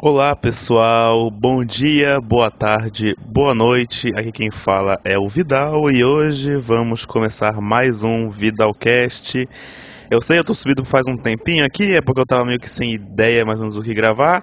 Olá pessoal, bom dia, boa tarde, boa noite. Aqui quem fala é o Vidal e hoje vamos começar mais um Vidalcast. Eu sei, eu tô subido faz um tempinho aqui, é porque eu tava meio que sem ideia mais ou menos o que gravar,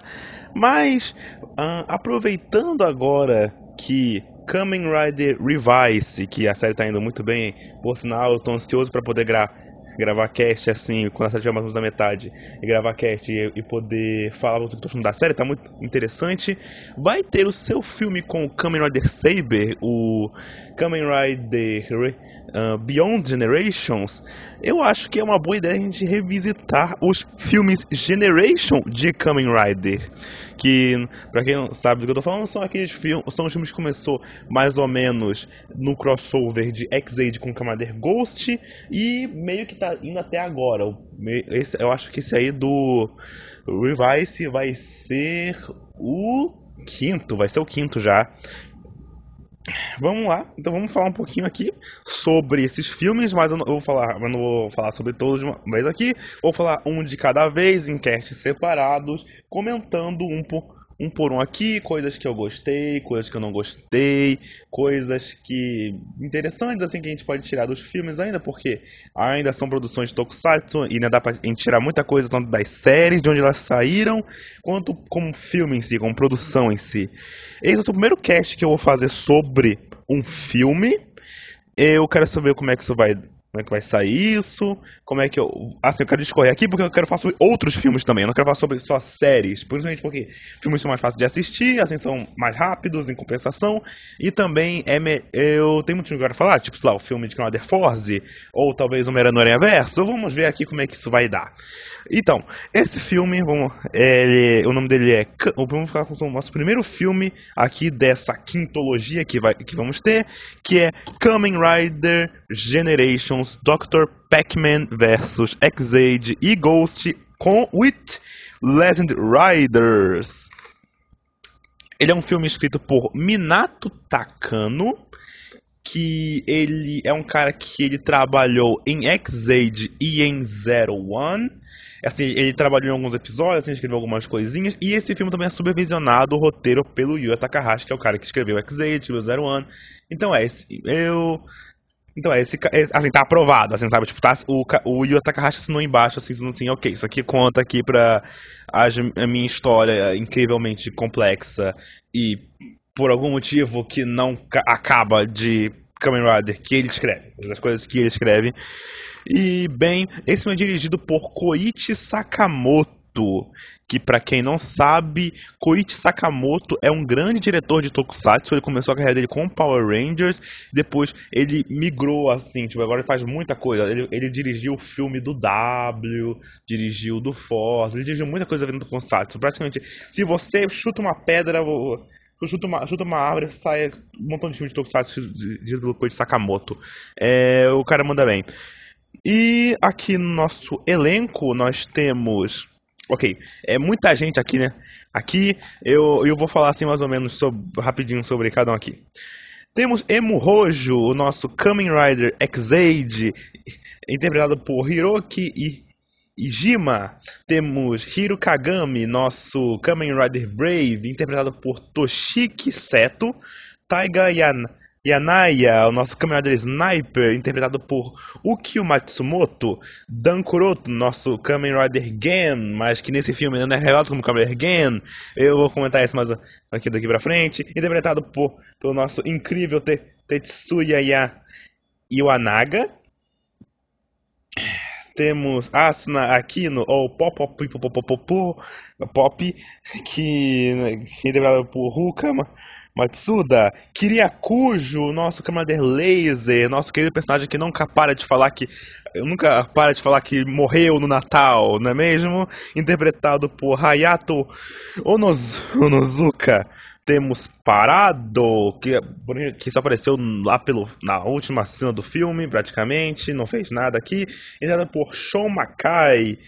mas uh, aproveitando agora que Kamen Rider Revise, que a série tá indo muito bem, por sinal, eu tô ansioso para poder gravar gravar cast assim, quando a série tiver mais ou menos da metade, e gravar cast e, e poder falar o que eu tô achando da série, tá muito interessante. Vai ter o seu filme com o Kamen Rider Saber, o Kamen Rider uh, Beyond Generations. Eu acho que é uma boa ideia a gente revisitar os filmes Generation de Kamen Rider que, para quem não sabe do que eu tô falando, são aqueles filmes, são os filmes que começou mais ou menos no crossover de X-Aid com Commander Ghost e meio que tá indo até agora. Esse, eu acho que esse aí do Revice vai ser o quinto, vai ser o quinto já. Vamos lá, então vamos falar um pouquinho aqui sobre esses filmes, mas eu não, vou falar, eu não vou falar sobre todos de uma vez aqui. Vou falar um de cada vez, em casts separados, comentando um por, um por um aqui, coisas que eu gostei, coisas que eu não gostei, coisas que interessantes assim que a gente pode tirar dos filmes ainda, porque ainda são produções de Tokusatsu e ainda dá pra gente tirar muita coisa tanto das séries de onde elas saíram, quanto como filme em si, como produção em si. Esse é o primeiro cast que eu vou fazer sobre um filme. Eu quero saber como é que isso vai como é que vai sair isso, como é que eu. Assim, eu quero discorrer aqui porque eu quero falar sobre outros filmes também. Eu não quero falar sobre só séries, principalmente porque filmes são mais fáceis de assistir, assim, são mais rápidos em compensação. E também é me... eu tenho muito que eu quero falar, tipo, sei lá, o filme de Commander Force, ou talvez o Homem-Aranha Verso. Vamos ver aqui como é que isso vai dar. Então, esse filme, vamos, é, o nome dele é. Vamos falar com o nosso primeiro filme aqui dessa quintologia que, vai, que vamos ter, que é Kamen Rider Generations Dr. Pac-Man vs X-Aid e Ghost com With Legend Riders. Ele é um filme escrito por Minato Takano, que ele é um cara que ele trabalhou em X-Aid e em Zero One. Assim, ele trabalhou em alguns episódios, assim, escreveu algumas coisinhas. E esse filme também é supervisionado o roteiro pelo Yu Takahashi, que é o cara que escreveu X-8, escreveu Zero One. Então é, esse, eu... Então é, esse, assim, tá aprovado, assim, sabe? Tipo, tá, o, o Yu Takahashi assinou embaixo, assim, dizendo assim, ok, isso aqui conta aqui pra a, a minha história incrivelmente complexa e por algum motivo que não acaba de Kamen Rider que ele escreve, das coisas que ele escreve. E, bem, esse filme é dirigido por Koichi Sakamoto, que para quem não sabe, Koichi Sakamoto é um grande diretor de tokusatsu, ele começou a carreira dele com Power Rangers, depois ele migrou assim, tipo, agora ele faz muita coisa, ele, ele dirigiu o filme do W, dirigiu do Force, ele dirigiu muita coisa dentro do tokusatsu, praticamente, se você chuta uma pedra, chuta uma, uma árvore, sai um montão de filme de tokusatsu dirigido pelo Koichi Sakamoto, é, o cara manda bem. E aqui no nosso elenco nós temos. Ok, é muita gente aqui, né? Aqui eu, eu vou falar assim mais ou menos sobre, rapidinho sobre cada um aqui. Temos Emu Rojo, o nosso Kamen Rider X-Aid, interpretado por Hiroki Ijima. Temos Hiro Kagami, nosso Kamen Rider Brave, interpretado por Toshiki Seto. Taiga Yan Yanaya, o nosso caminhador Sniper, interpretado por Ukio Matsumoto, Dan Kuroto, nosso Kamen Rider Gen, mas que nesse filme não é revelado como Kamen Rider Gen, eu vou comentar isso mais aqui daqui pra frente, interpretado por pelo nosso incrível Te, Tetsuya Ya Iwanaga, temos Asuna Aquino, ou Pop Pop Pop Pop Pop, que, que é interpretado por Hukama Matsuda, Kiriakujo, nosso Commander Laser, nosso querido personagem que nunca para de falar que. Nunca para de falar que morreu no Natal, não é mesmo? Interpretado por Hayato Onoz, Onozuka. Temos Parado, que, que só apareceu lá pelo, na última cena do filme, praticamente, não fez nada aqui. Interpretado por Shon Makai.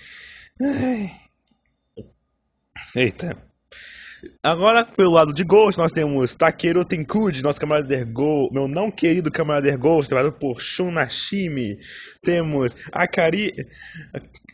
Eita, Agora, pelo lado de Ghost, nós temos Takeru Tenkuji, nosso camarada Ghost, meu não querido camarada Ghost, trabalhado por Shun Nashimi. Temos Akari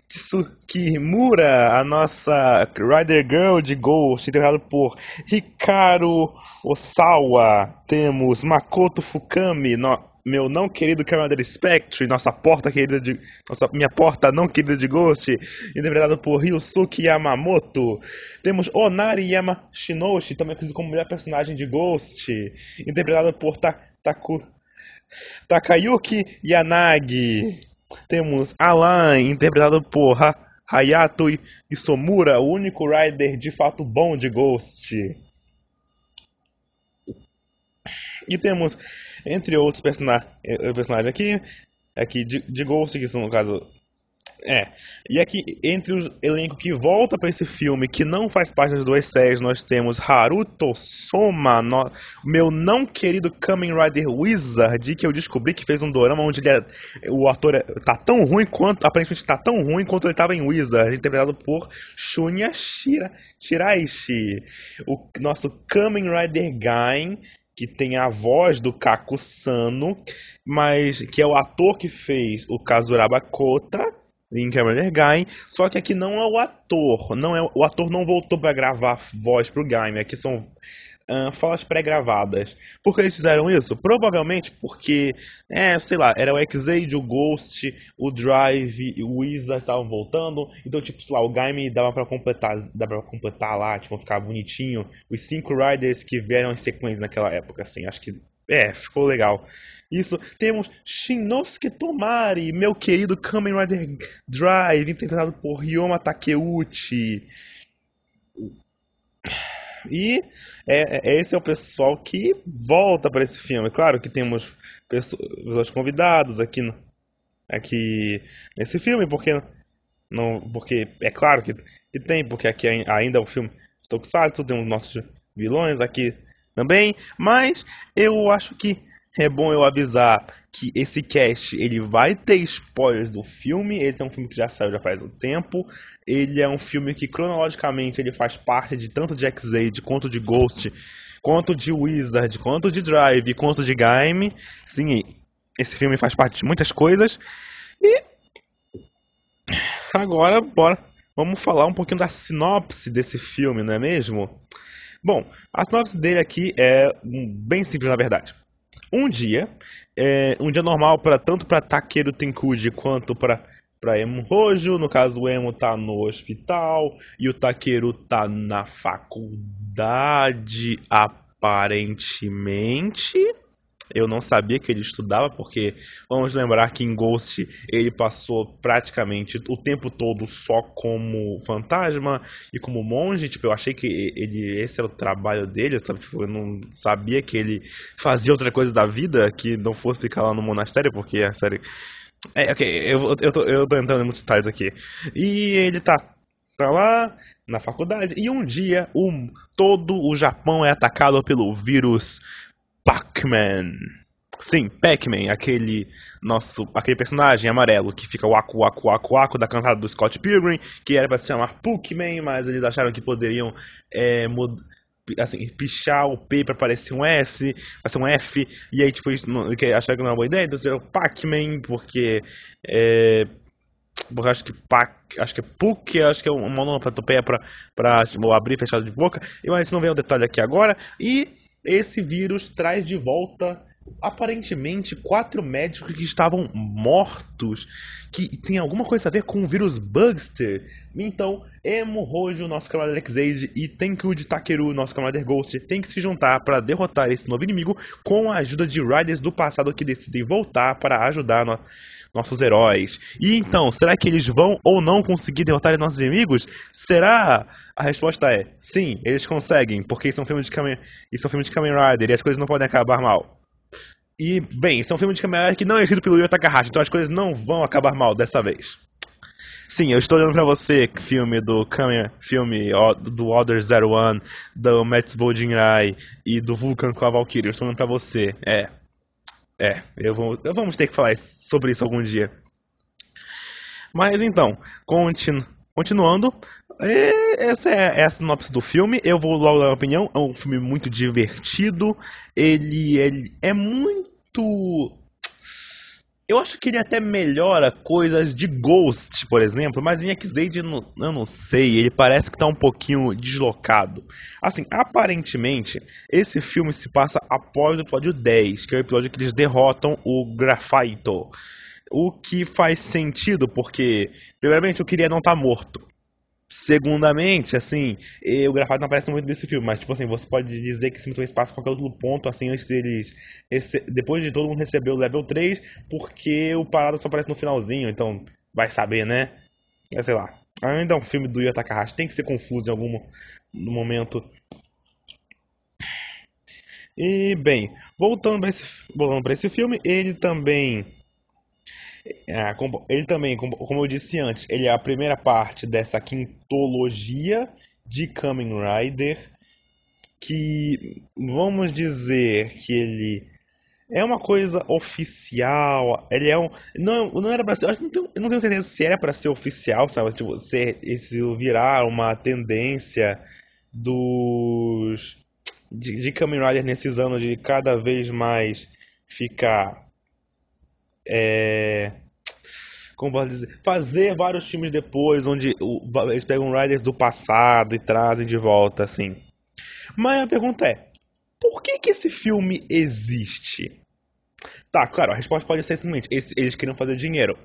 Tsukimura, a nossa Rider Girl de Ghost, interpretado por Hikaru Osawa. Temos Makoto Fukami, no meu não querido Commander Spectre, nossa porta querida de. Nossa, minha porta não querida de Ghost, interpretado por Ryusuke Yamamoto. Temos Onari Yamashinoshi, também conhecido como melhor personagem de Ghost, interpretado por Ta Taku Takayuki Yanagi. Temos Alan, interpretado por ha Hayato Isomura, o único rider de fato bom de Ghost. E temos entre outros persona eh, personagens aqui, aqui de, de Ghost, que são no caso. É. E aqui, entre o elenco que volta para esse filme, que não faz parte das duas séries, nós temos Haruto Soma, no, meu não querido Kamen Rider Wizard, que eu descobri que fez um dorama onde é, o ator é, tá tão ruim quanto, aparentemente tá tão ruim quanto ele estava em Wizard, interpretado por Shunya Shira, Shiraishi. O nosso Kamen Rider Gain, que tem a voz do Kaku Sano, mas que é o ator que fez o Kazuraba Kota em Kamen Gain, só que aqui não é o ator, não é o ator não voltou para gravar voz pro Gaim, aqui são uh, falas pré-gravadas. Por que eles fizeram isso? Provavelmente porque, é, sei lá, era o X-Aid, o Ghost, o Drive e o Wizard estavam voltando. Então, tipo, sei lá, o game dava pra completar, dava pra completar lá, tipo, ficar bonitinho. Os cinco Riders que vieram em sequência naquela época, assim, acho que, é, ficou legal. Isso. Temos Shinosuke Tomari, meu querido Kamen Rider Drive, interpretado por Ryoma Takeuchi. E é, é, esse é o pessoal que volta para esse filme. Claro que temos pessoas convidados aqui, aqui nesse filme, porque não, porque é claro que, que tem, porque aqui ainda é o filme de Tokusatsu, temos nossos vilões aqui também, mas eu acho que é bom eu avisar que esse cast ele vai ter spoilers do filme. Ele é um filme que já saiu já faz um tempo. Ele é um filme que cronologicamente ele faz parte de tanto de X-Aid quanto de Ghost, quanto de Wizard, quanto de Drive, quanto de Game. Sim, esse filme faz parte de muitas coisas. E agora bora, vamos falar um pouquinho da sinopse desse filme, não é mesmo? Bom, a sinopse dele aqui é bem simples na verdade. Um dia, é, um dia normal para tanto para Takeru Tenkuji quanto para para Emo Rojo, no caso o Emo tá no hospital e o Takeru tá na faculdade aparentemente. Eu não sabia que ele estudava, porque vamos lembrar que em Ghost ele passou praticamente o tempo todo só como fantasma e como monge. Tipo, eu achei que ele esse era o trabalho dele, sabe? Tipo, eu não sabia que ele fazia outra coisa da vida que não fosse ficar lá no monastério, porque a série. É, ok, eu, eu, tô, eu tô entrando em muitos detalhes aqui. E ele tá tá lá na faculdade e um dia um, todo o Japão é atacado pelo vírus Pac-Man. Sim, Pac-Man, aquele nosso, aquele personagem amarelo que fica o Aku Aku Aku Aku da cantada do Scott Pilgrim, que era para se chamar Puckman, mas eles acharam que poderiam é, assim, pichar o P para parecer um S, para ser um F, e aí tipo, acharam que não era uma boa ideia, então fizeram Pac-Man, porque é, porque acho que Pac, acho que é PUC, acho que é uma onomatopeia para para tipo, abrir fechar de boca, mas não vem o detalhe aqui agora, e esse vírus traz de volta aparentemente quatro médicos que estavam mortos, que tem alguma coisa a ver com o vírus Bugster. Então, Emo Rojo, nosso camarada X-Aid, e Tenku Takeru, nosso camarada Ghost, tem que se juntar para derrotar esse novo inimigo com a ajuda de Riders do passado que decidem voltar para ajudar nossos heróis. E então, será que eles vão ou não conseguir derrotar nossos inimigos? Será? A resposta é sim, eles conseguem, porque isso é um filme de Kamen, isso é um filme de Kamen Rider e as coisas não podem acabar mal. E, bem, isso é um filme de Kamen Rider que não é escrito pelo Yu Takahashi, então as coisas não vão acabar mal dessa vez. Sim, eu estou olhando pra você, filme do Kamen, filme do Order Zero One, do Metsubo Jinrai e do Vulcan com a Valkyrie. Eu estou olhando pra você. É, é, eu vou, vamos ter que falar sobre isso algum dia. Mas então, continu, continuando, essa é, é a sinopse do filme. Eu vou logo dar uma opinião. É um filme muito divertido. Ele, ele é muito. Eu acho que ele até melhora coisas de Ghost, por exemplo, mas em X-Aid eu não sei, ele parece que tá um pouquinho deslocado. Assim, aparentemente, esse filme se passa após o episódio 10, que é o episódio que eles derrotam o Grafaito. O que faz sentido, porque, primeiramente, eu queria não estar tá morto. Segundamente, assim, o Grafato não aparece muito nesse filme, mas, tipo assim, você pode dizer que simplesmente passa qualquer outro ponto, assim, antes deles. Depois de todo mundo receber o level 3, porque o parado só aparece no finalzinho, então vai saber, né? É, sei lá. Ainda é um filme do Yu Takahashi, tem que ser confuso em algum momento. E, bem, voltando para esse, voltando esse filme, ele também ele também, como eu disse antes, ele é a primeira parte dessa quintologia de Kamen Rider, que vamos dizer que ele é uma coisa oficial. Ele é um. Não, não era pra ser. Eu não tenho, não tenho certeza se era para ser oficial, sabe? Tipo, se isso virar uma tendência dos. De, de Kamen Rider nesses anos de cada vez mais ficar é, como posso dizer, fazer vários filmes depois, onde eles pegam riders do passado e trazem de volta, assim. Mas a pergunta é, por que que esse filme existe? Tá, claro, a resposta pode ser simplesmente, eles queriam fazer dinheiro.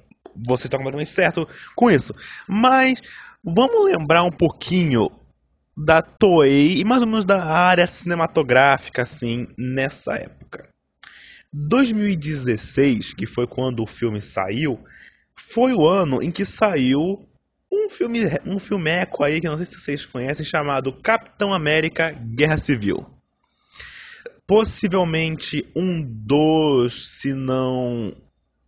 Você está completamente certo com isso. Mas vamos lembrar um pouquinho da Toei e mais ou menos da área cinematográfica, assim, nessa época. 2016, que foi quando o filme saiu, foi o ano em que saiu um filme, um filmeco aí que não sei se vocês conhecem chamado Capitão América Guerra Civil. Possivelmente um dos, se não,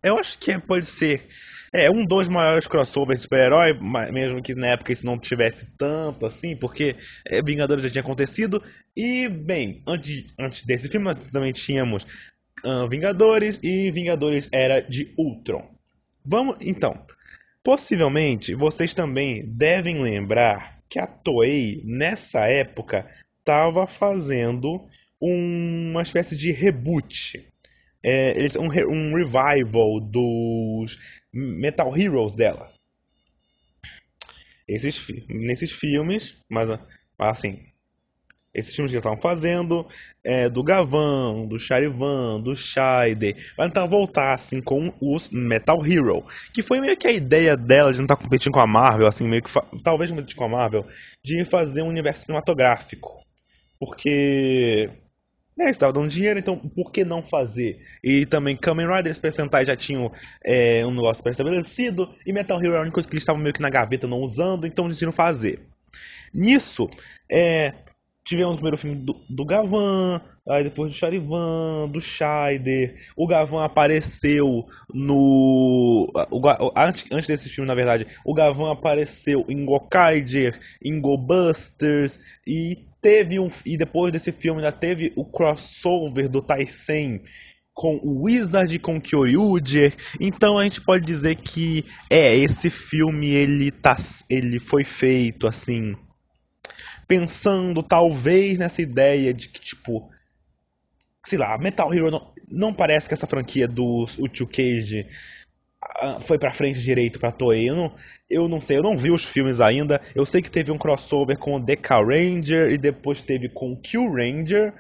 eu acho que pode ser é um dos maiores crossovers de super-herói, mesmo que na época isso não tivesse tanto assim, porque é, Vingadores já tinha acontecido. E, bem, antes, antes desse filme nós também tínhamos uh, Vingadores e Vingadores Era de Ultron. Vamos, então, possivelmente vocês também devem lembrar que a Toei nessa época estava fazendo uma espécie de reboot, é, um, um revival dos Metal Heroes dela. Esses, nesses filmes, mas assim, esses filmes que eles estavam fazendo, é, do Gavan, do Charivan, do Scheider, vai tentar voltar assim com os Metal Hero, que foi meio que a ideia dela de não estar competindo com a Marvel, assim, meio que talvez competindo com a Marvel, de fazer um universo cinematográfico. Porque é, estava dando dinheiro, então por que não fazer? E também Kamen Rider, Super Sentai já tinham é, um negócio pré-estabelecido, e Metal Hero era a única coisa que eles estavam meio que na gaveta não usando, então decidiram fazer. Nisso, é, Tivemos o primeiro filme do, do Gavan, aí depois do Charivan, do Scheider. O Gavan apareceu no. O, antes, antes desse filme, na verdade, o Gavan apareceu em Gokaiger, em Go Busters e teve um. E depois desse filme ainda teve o crossover do Taisen com o Wizard com Kyoryuger. Então a gente pode dizer que é esse filme ele tá ele foi feito assim pensando talvez nessa ideia de que, tipo, sei lá, Metal Hero não, não parece que essa franquia do Uchu Cage uh, foi pra frente direito pra Toei. Eu não, eu não sei, eu não vi os filmes ainda. Eu sei que teve um crossover com o Deca Ranger e depois teve com o Q Ranger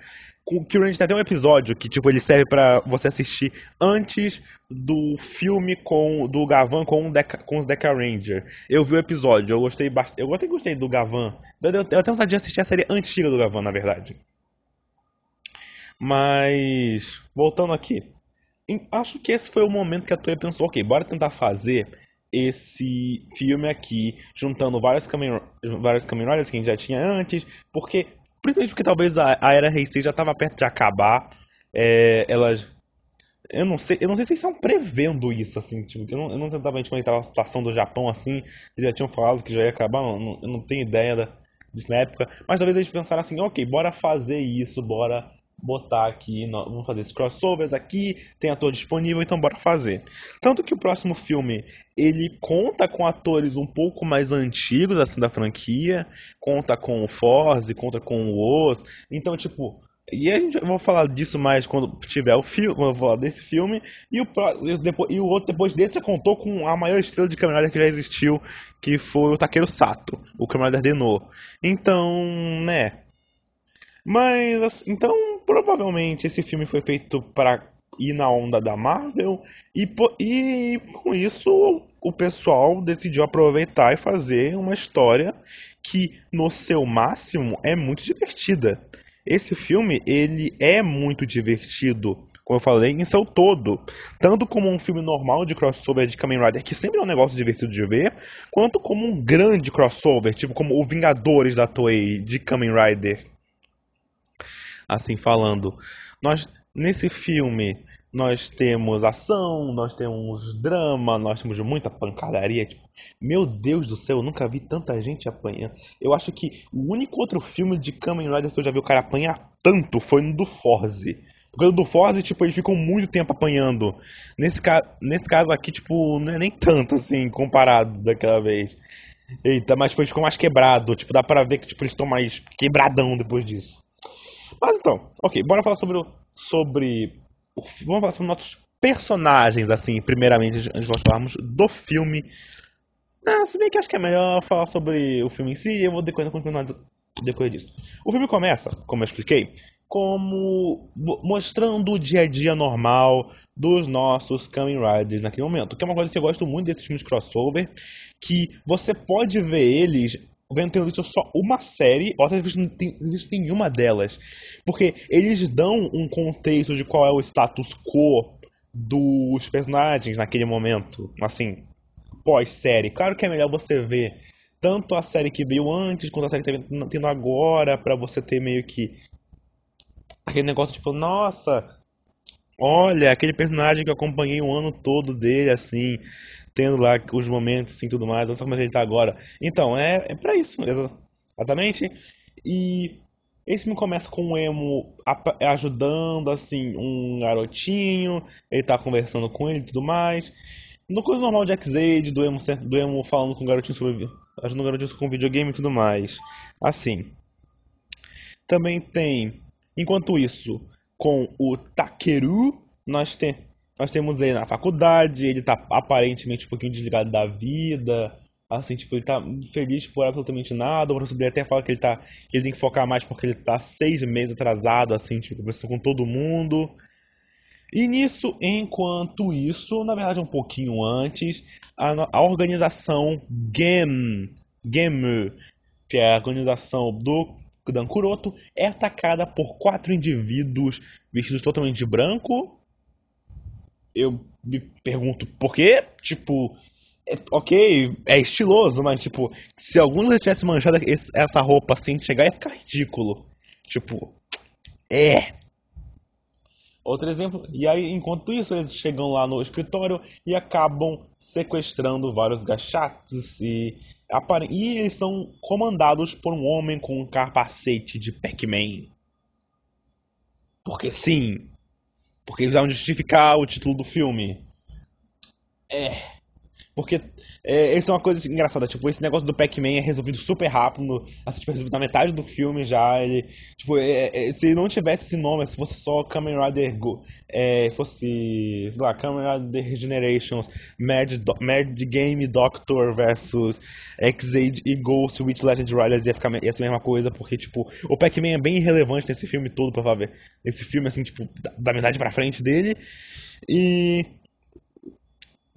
o Kyuren tem até um episódio que, tipo, ele serve para você assistir antes do filme com do Gavan com, Deca, com os Deca Ranger. Eu vi o episódio, eu gostei bastante. Eu gostei, gostei do Gavan. Eu, eu, eu até vontade de assistir a série antiga do Gavan, na verdade. Mas, voltando aqui. Acho que esse foi o momento que a Toei pensou, ok, bora tentar fazer esse filme aqui, juntando vários Kamen, vários Kamen Riders que a gente já tinha antes, porque Principalmente porque talvez a, a era Heisei já estava perto de acabar. É, elas. Eu não sei, eu não sei se eles estão prevendo isso, assim, tipo, eu não, eu não sei exatamente como estava a situação do Japão, assim, eles já tinham falado que já ia acabar, eu não, eu não tenho ideia da, disso na época, mas talvez eles pensaram assim, ok, bora fazer isso, bora botar aqui, vamos fazer esses crossovers aqui, tem ator disponível, então bora fazer. Tanto que o próximo filme, ele conta com atores um pouco mais antigos, assim, da franquia, conta com o Force, conta com o Oz, então, tipo, e a gente vou falar disso mais quando tiver o filme, vou falar desse filme. E o, depois, e o outro depois dele você contou com a maior estrela de Kamen que já existiu, que foi o Takeru Sato, o Kamen Rider Deno. Então, né. Mas então provavelmente esse filme foi feito para ir na onda da Marvel e, e com isso o pessoal decidiu aproveitar e fazer uma história que no seu máximo é muito divertida. Esse filme, ele é muito divertido, como eu falei, em seu todo. Tanto como um filme normal de crossover de Kamen Rider, que sempre é um negócio divertido de ver, quanto como um grande crossover, tipo como o Vingadores da Toei de Kamen Rider. Assim falando. Nós, nesse filme, nós temos ação, nós temos drama, nós temos muita pancadaria. Tipo, meu Deus do céu, eu nunca vi tanta gente apanhando. Eu acho que o único outro filme de Kamen Rider que eu já vi o cara apanhar tanto foi no do Forze. Porque no do Forze, tipo, eles ficam muito tempo apanhando. Nesse, ca... Nesse caso aqui, tipo, não é nem tanto, assim, comparado daquela vez. Eita, mas tipo, ficou mais quebrado. Tipo, dá pra ver que tipo, eles estão mais quebradão depois disso. Mas então, ok, bora falar sobre, sobre Vamos falar sobre nossos personagens, assim, primeiramente, antes de nós falarmos do filme. Ah, se bem que acho que é melhor falar sobre o filme em si, eu vou decorrer continuar decorrer disso. O filme começa, como eu expliquei, como mostrando o dia a dia normal dos nossos Kamen Riders naquele momento. Que é uma coisa que eu gosto muito desses filmes crossover, que você pode ver eles vendo tendo visto só uma série, ou até visto, visto nenhuma delas. Porque eles dão um contexto de qual é o status quo dos personagens naquele momento. Assim, pós-série. Claro que é melhor você ver tanto a série que veio antes quanto a série que tá tendo agora, para você ter meio que aquele negócio tipo, nossa, olha, aquele personagem que eu acompanhei o ano todo dele, assim, tendo lá os momentos assim tudo mais, não sei como ele tá agora. Então, é, é para isso, exatamente. E esse filme começa com o Emo ajudando, assim, um garotinho, ele tá conversando com ele e tudo mais. No coisa normal de X-Aid, do Emo, do Emo falando com o garotinho sobre. ajudando o garotinho com videogame e tudo mais. Assim. Também tem, enquanto isso, com o Takeru, nós, tem, nós temos ele na faculdade, ele tá aparentemente um pouquinho desligado da vida, assim, tipo, ele tá feliz por absolutamente nada, o professor dele até fala que ele tá, que ele tem que focar mais porque ele tá seis meses atrasado, assim, tipo, conversando com todo mundo. E nisso, enquanto isso, na verdade um pouquinho antes, a, a organização GEM, GEM, que é a organização do Dan Kuroto, é atacada por quatro indivíduos vestidos totalmente de branco, eu me pergunto por quê? Tipo, é, ok, é estiloso, mas tipo, se algum deles tivesse manchado esse, essa roupa assim, chegar ia ficar ridículo. Tipo, é. Outro exemplo, e aí enquanto isso eles chegam lá no escritório e acabam sequestrando vários gachates e, e eles são comandados por um homem com um capacete de Pac-Man. Porque sim, porque eles vão justificar o título do filme. É. Porque é, isso é uma coisa engraçada, tipo, esse negócio do Pac-Man é resolvido super rápido, assim, tipo, resolvido na metade do filme já, ele, tipo, é, é, se não tivesse esse nome, se fosse só Kamen Rider Go, é, fosse, sei lá, Kamen Rider Regenerations, Mad, Do Mad Game Doctor versus X-Aid e Ghost Witch Legend Riders ia, ficar, ia ser a mesma coisa, porque, tipo, o Pac-Man é bem irrelevante nesse filme todo, pra ver, esse filme, assim, tipo, da, da metade pra frente dele, e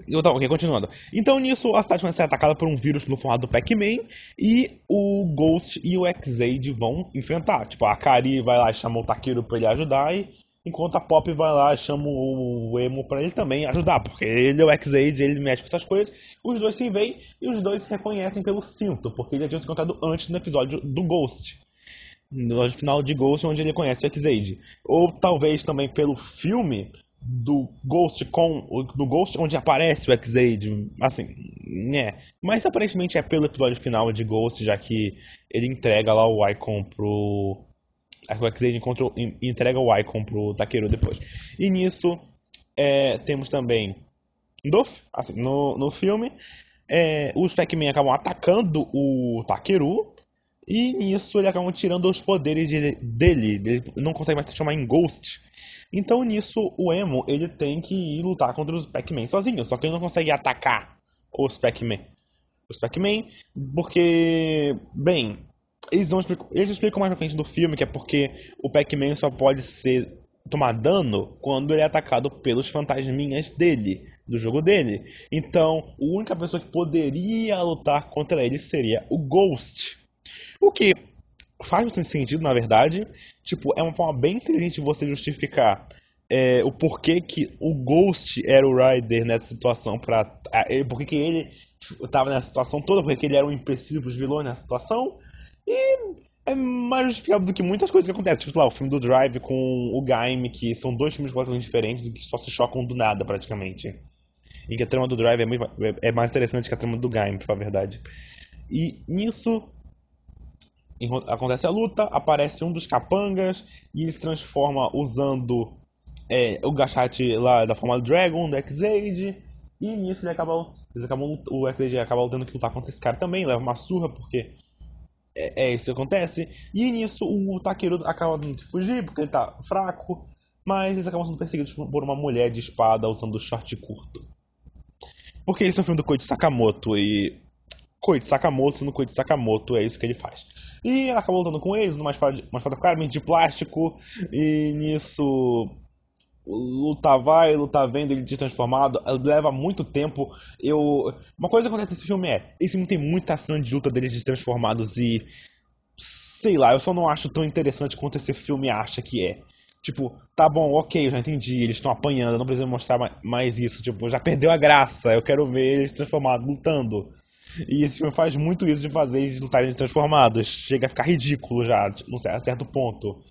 então, ok, continuando. Então, nisso, a cidade começa a ser atacada por um vírus no formato do Pac-Man e o Ghost e o X-Aid vão enfrentar. Tipo, a Kari vai lá e chama o Takeru pra ele ajudar, e, enquanto a Pop vai lá e chama o Emo pra ele também ajudar, porque ele é o X-Aid, ele mexe com essas coisas. Os dois se veem e os dois se reconhecem pelo cinto, porque ele já tinha se encontrado antes no episódio do Ghost. No final de Ghost, onde ele conhece o X-Aid. Ou talvez também pelo filme, do Ghost com do Ghost onde aparece o X-Aid, assim, né? Mas aparentemente é pelo episódio final de Ghost, já que ele entrega lá o Icon pro Aí o X-Aid entrega o Icon pro Takeru depois. E nisso é, temos também no, assim, no, no filme é, os Pac-Man acabam atacando o Takeru e nisso ele acabam tirando os poderes de, dele. Ele não consegue mais se chamar em Ghost. Então nisso o Emo ele tem que ir lutar contra os Pac-Man sozinho. Só que ele não consegue atacar os Pac-Man. Os Pac-Man, porque, bem, eles, não explicam, eles explicam mais pra frente do filme que é porque o Pac-Man só pode ser tomar dano quando ele é atacado pelos fantasminhas dele, do jogo dele. Então, a única pessoa que poderia lutar contra ele seria o Ghost. O que faz bastante sentido, na verdade. Tipo, é uma forma bem inteligente de você justificar é, o porquê que o Ghost era o Ryder nessa situação. Pra, porquê que ele estava nessa situação toda, porque ele era um empecilho para os vilões nessa situação. E é mais justificável do que muitas coisas que acontecem. Tipo lá, o filme do Drive com o Gaime, que são dois filmes completamente diferentes e que só se chocam do nada, praticamente. E que a trama do Drive é, muito, é mais interessante que a trama do Gaime, pra verdade. E nisso acontece a luta, aparece um dos capangas e ele se transforma usando é, o Gachate lá da forma Dragon, do X-Aid. E nisso ele acaba. Eles acabam, o X-Aid acaba tendo que lutar contra esse cara também, leva uma surra, porque é, é isso que acontece. E nisso o Takeru acaba tendo que fugir, porque ele tá fraco. Mas eles acabam sendo perseguidos por uma mulher de espada usando short curto. Porque esse é um filme do Koichi Sakamoto e. Koichi Sakamoto sendo Koichi Sakamoto, é isso que ele faz. E ela acaba lutando com eles numa espada, uma espada claramente de plástico. E nisso luta vai, luta vendo ele destransformado, leva muito tempo. Eu, uma coisa que acontece nesse filme é, esse filme tem muita cena de luta deles destransformados e sei lá, eu só não acho tão interessante quanto esse filme acha que é. Tipo, tá bom, ok, eu já entendi, eles estão apanhando, não precisa mostrar mais isso. Tipo, já perdeu a graça, eu quero ver eles transformados, lutando. E esse filme faz muito isso de fazer eles lutarem transformados. Chega a ficar ridículo já, num certo ponto.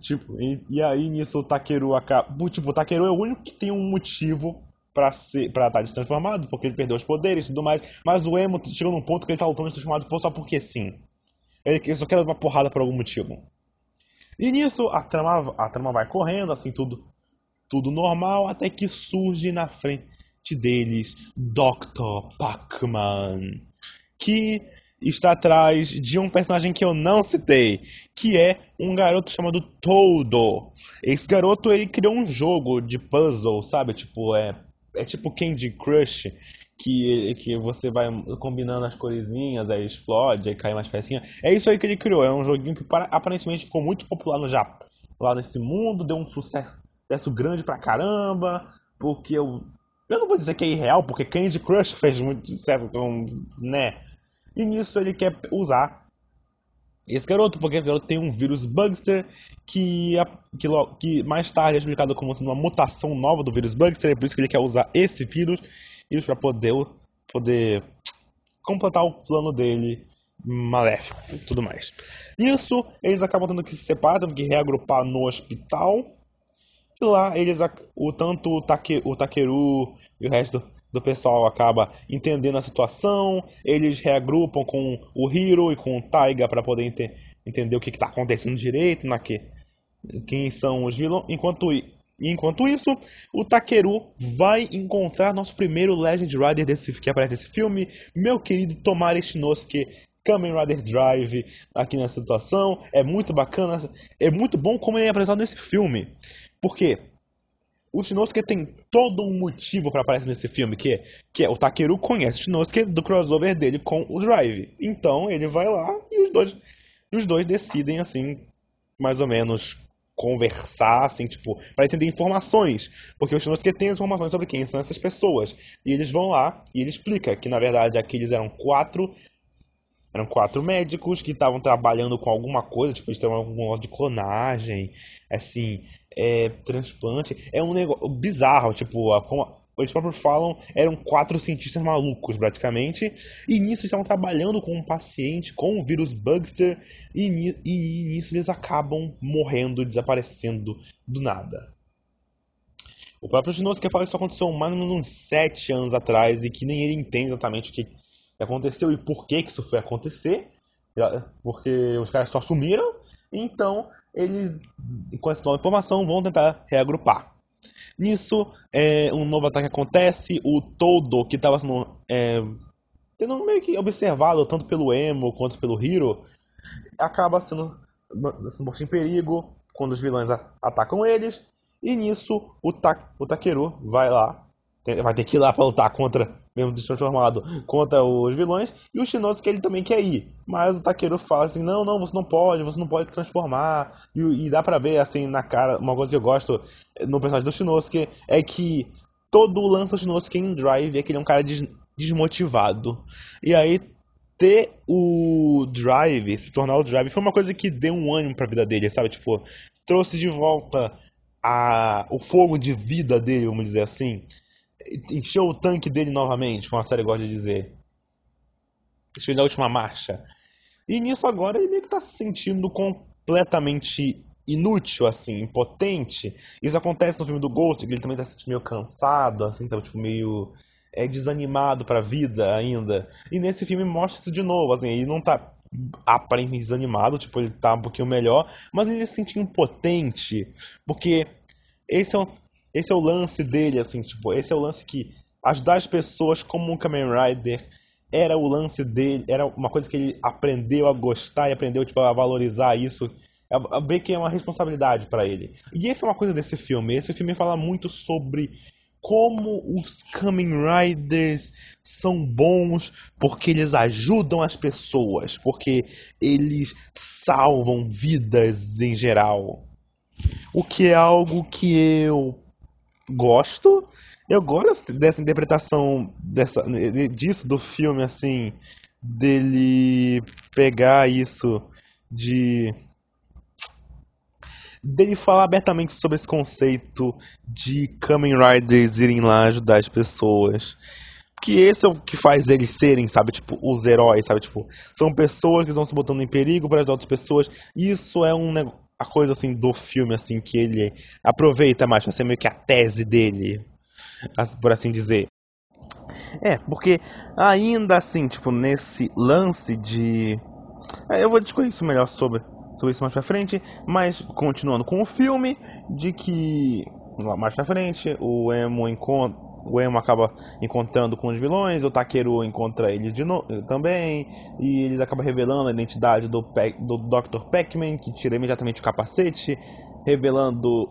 Tipo, e, e, aí nisso o Takeru acaba. Tipo, o Takeru é o único que tem um motivo pra, ser, pra estar transformado, porque ele perdeu os poderes e tudo mais. Mas o Emo chegou num ponto que ele tá lutando transformado só porque sim. Ele, ele só quer dar uma porrada por algum motivo. E nisso a trama, a trama vai correndo, assim, tudo, tudo normal, até que surge na frente deles Dr. Pac-Man. Que está atrás de um personagem que eu não citei, que é um garoto chamado Todo. Esse garoto ele criou um jogo de puzzle, sabe? Tipo, é, é tipo Candy Crush, que, que você vai combinando as coresinhas, aí explode, aí cai umas pecinhas. É isso aí que ele criou. É um joguinho que aparentemente ficou muito popular no Japão, lá nesse mundo, deu um sucesso, sucesso grande pra caramba, porque eu eu não vou dizer que é irreal, porque Candy Crush fez muito sucesso, então, né? E nisso ele quer usar esse garoto, porque esse garoto tem um vírus Bugster que, que, que mais tarde é explicado como sendo uma mutação nova do vírus Bugster, é por isso que ele quer usar esse vírus, vírus para poder, poder completar o plano dele maléfico e tudo mais. Nisso, eles acabam tendo que se separar, tendo que reagrupar no hospital. E lá, eles, o, tanto o, Take, o Takeru e o resto do pessoal acaba entendendo a situação, eles reagrupam com o Hiro e com o Taiga para poder ente entender o que está acontecendo direito, na que, quem são os vilões. Enquanto, enquanto isso, o Takeru vai encontrar nosso primeiro Legend Rider desse, que aparece nesse filme, meu querido Tomari Shinosuke, Kamen Rider Drive aqui nessa situação. É muito bacana, é muito bom como ele é apresentado nesse filme. Por quê? o Shinosuke tem todo um motivo para aparecer nesse filme, que é, que é o Takeru conhece o Shinosuke do crossover dele com o Drive. Então ele vai lá e os dois, os dois decidem, assim, mais ou menos conversar, assim, tipo, para entender informações. Porque o Shinosuke tem informações sobre quem são essas pessoas. E eles vão lá e ele explica que, na verdade, aqueles eram quatro eram quatro médicos que estavam trabalhando com alguma coisa, tipo, eles estavam com de clonagem, assim, é, transplante. É um negócio bizarro, tipo, como eles próprios falam, eram quatro cientistas malucos, praticamente. E nisso estavam trabalhando com um paciente com o vírus Bugster. E, e nisso eles acabam morrendo, desaparecendo do nada. O próprio Shinosuke fala que isso aconteceu mais ou menos uns sete anos atrás e que nem ele entende exatamente o que aconteceu e por que, que isso foi acontecer. Porque os caras só sumiram Então, eles, com essa nova informação, vão tentar reagrupar. Nisso, é, um novo ataque acontece. O Todo, que estava sendo, é, tendo meio que observado tanto pelo Emo quanto pelo Hiro, acaba sendo, sendo posto em perigo quando os vilões atacam eles. E nisso, o, Ta o Takeru vai lá vai ter que ir lá pra lutar contra, mesmo transformado, contra os vilões, e o Shinosuke ele também quer ir, mas o Takeru fala assim, não, não, você não pode, você não pode transformar, e, e dá pra ver, assim, na cara, uma coisa que eu gosto no personagem do Shinosuke, é que todo o lance do Shinosuke em Drive é que ele é um cara des desmotivado, e aí ter o Drive, se tornar o Drive, foi uma coisa que deu um ânimo pra vida dele, sabe, tipo, trouxe de volta a, o fogo de vida dele, vamos dizer assim, encheu o tanque dele novamente, como a série gosta de dizer. Encheu ele na última marcha. E nisso agora ele meio que tá se sentindo completamente inútil, assim, impotente. Isso acontece no filme do Ghost, que ele também tá se sentindo meio cansado, assim, sabe, tipo, meio é, desanimado pra vida ainda. E nesse filme mostra isso de novo, assim, ele não tá aparentemente desanimado, tipo, ele tá um pouquinho melhor, mas ele se sente impotente, porque esse é um, esse é o lance dele, assim, tipo, esse é o lance que ajudar as pessoas como um Kamen Rider era o lance dele, era uma coisa que ele aprendeu a gostar e aprendeu tipo, a valorizar isso, a ver que é uma responsabilidade para ele. E essa é uma coisa desse filme. Esse filme fala muito sobre como os Kamen Riders são bons porque eles ajudam as pessoas, porque eles salvam vidas em geral. O que é algo que eu gosto. Eu gosto dessa interpretação dessa, disso do filme, assim, dele pegar isso de dele falar abertamente sobre esse conceito de Kamen Riders irem lá ajudar as pessoas. Que esse é o que faz eles serem, sabe, tipo, os heróis, sabe, tipo, são pessoas que estão se botando em perigo para ajudar outras pessoas. Isso é um a coisa assim do filme assim que ele aproveita mais para ser meio que a tese dele, por assim dizer. É, porque ainda assim, tipo, nesse lance de é, eu vou discutir isso melhor sobre sobre isso mais pra frente, mas continuando com o filme de que mais pra frente o Emo encontra o Emo acaba encontrando com os vilões, o Takeru encontra ele de novo também, e ele acaba revelando a identidade do, Pe do Dr. Pac-Man, que tira imediatamente o capacete, revelando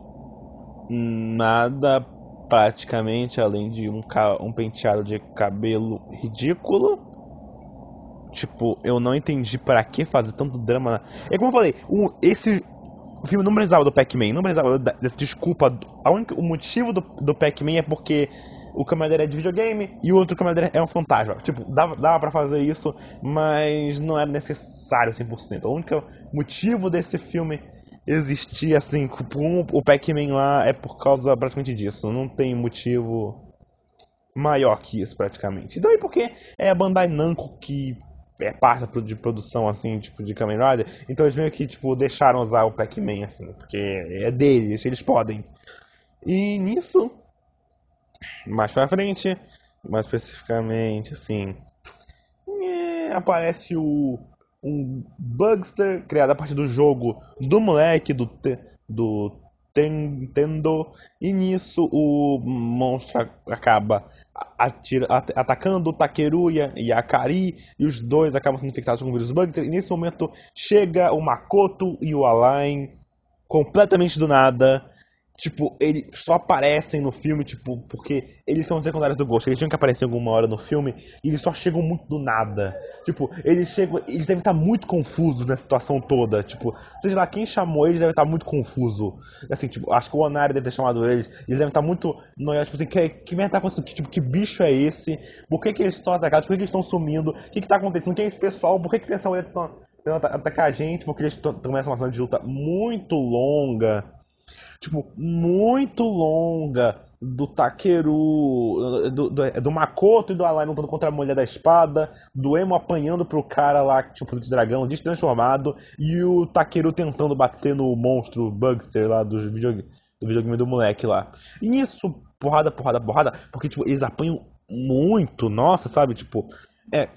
nada praticamente, além de um, um penteado de cabelo ridículo. Tipo, eu não entendi para que fazer tanto drama. É como eu falei, esse o filme não precisava do Pac-Man, não precisava dessa desculpa. A única, o motivo do, do Pac-Man é porque o Commander é de videogame e o outro Commander é um fantasma. Tipo, dava, dava pra fazer isso, mas não era necessário 100%. O único motivo desse filme existir assim, com o Pac-Man lá, é por causa praticamente disso. Não tem motivo maior que isso, praticamente. E também porque é a Bandai Namco que é parte de produção, assim, tipo, de Kamen Rider. Então eles meio que, tipo, deixaram usar o Pac-Man, assim, porque é deles, eles podem. E nisso, mais pra frente, mais especificamente, assim, é, aparece o um Bugster criado a partir do jogo do moleque do do Nintendo e nisso o monstro acaba atira, at atacando o Takeruya e a Kari e os dois acabam sendo infectados com o vírus Bugster e nesse momento chega o Makoto e o Alain completamente do nada tipo, eles só aparecem no filme, tipo, porque eles são secundários do Ghost. Eles tinham que aparecer alguma hora no filme e eles só chegam muito do nada. Tipo, eles chegam. Eles devem estar muito confusos na situação toda. Tipo, seja lá quem chamou eles deve estar muito confuso. Assim, tipo, acho que o Onari deve ter chamado eles. Eles devem estar muito. Noiados, tipo assim, que, que merda tá acontecendo? Tipo, que bicho é esse? Por que, que eles estão atacados? Por que, que eles estão sumindo? O que, que tá acontecendo? Quem é esse pessoal? Por que, que tem essa mulher tentando atacar a gente? Porque eles começam uma cena de luta muito longa tipo, muito longa do Takeru, do, do, do, Makoto e do Alai lutando contra a mulher da espada, do Emo apanhando pro cara lá, tipo, de dragão, destransformado, e o Takeru tentando bater no monstro Bugster lá do videogame, do videogame do moleque lá. E nisso, porrada, porrada, porrada, porque, tipo, eles apanham muito, nossa, sabe, tipo, é...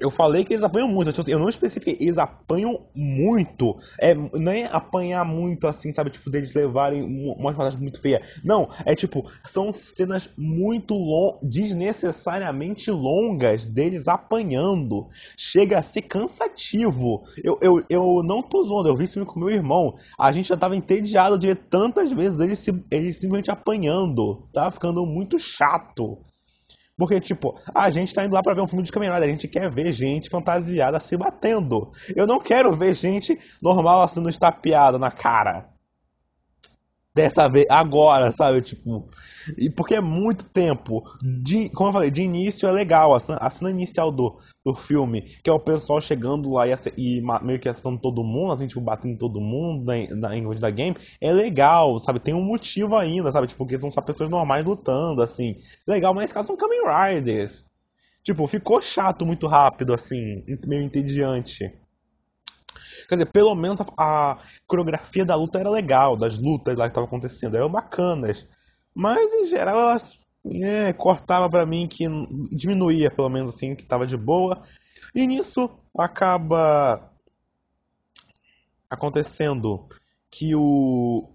Eu falei que eles apanham muito, tipo assim, eu não especifiquei, eles apanham muito. É, não é apanhar muito assim, sabe? Tipo, deles levarem umas palavras muito feias. Não, é tipo, são cenas muito long, desnecessariamente longas deles apanhando. Chega a ser cansativo. Eu, eu, eu não tô zoando, eu vi isso com meu irmão. A gente já tava entediado de ver tantas vezes eles, eles simplesmente apanhando. Tava ficando muito chato. Porque, tipo, a gente tá indo lá pra ver um filme de caminhada, a gente quer ver gente fantasiada se batendo. Eu não quero ver gente normal sendo estapeada na cara dessa vez, agora, sabe? Tipo, e porque é muito tempo. De, como eu falei, de início é legal, a cena, a cena inicial do, do filme, que é o pessoal chegando lá e, e meio que acertando todo mundo, assim, tipo, batendo todo mundo na, em da game, é legal, sabe? Tem um motivo ainda, sabe? Tipo, porque são só pessoas normais lutando, assim. Legal, mas nesse caso são Kamen Riders. Tipo, ficou chato muito rápido, assim, meio entediante. Quer dizer, pelo menos a, a coreografia da luta era legal, das lutas lá que estavam acontecendo, eram bacanas. Mas em geral elas é, cortava para mim que diminuía, pelo menos assim, que tava de boa. E nisso acaba acontecendo que o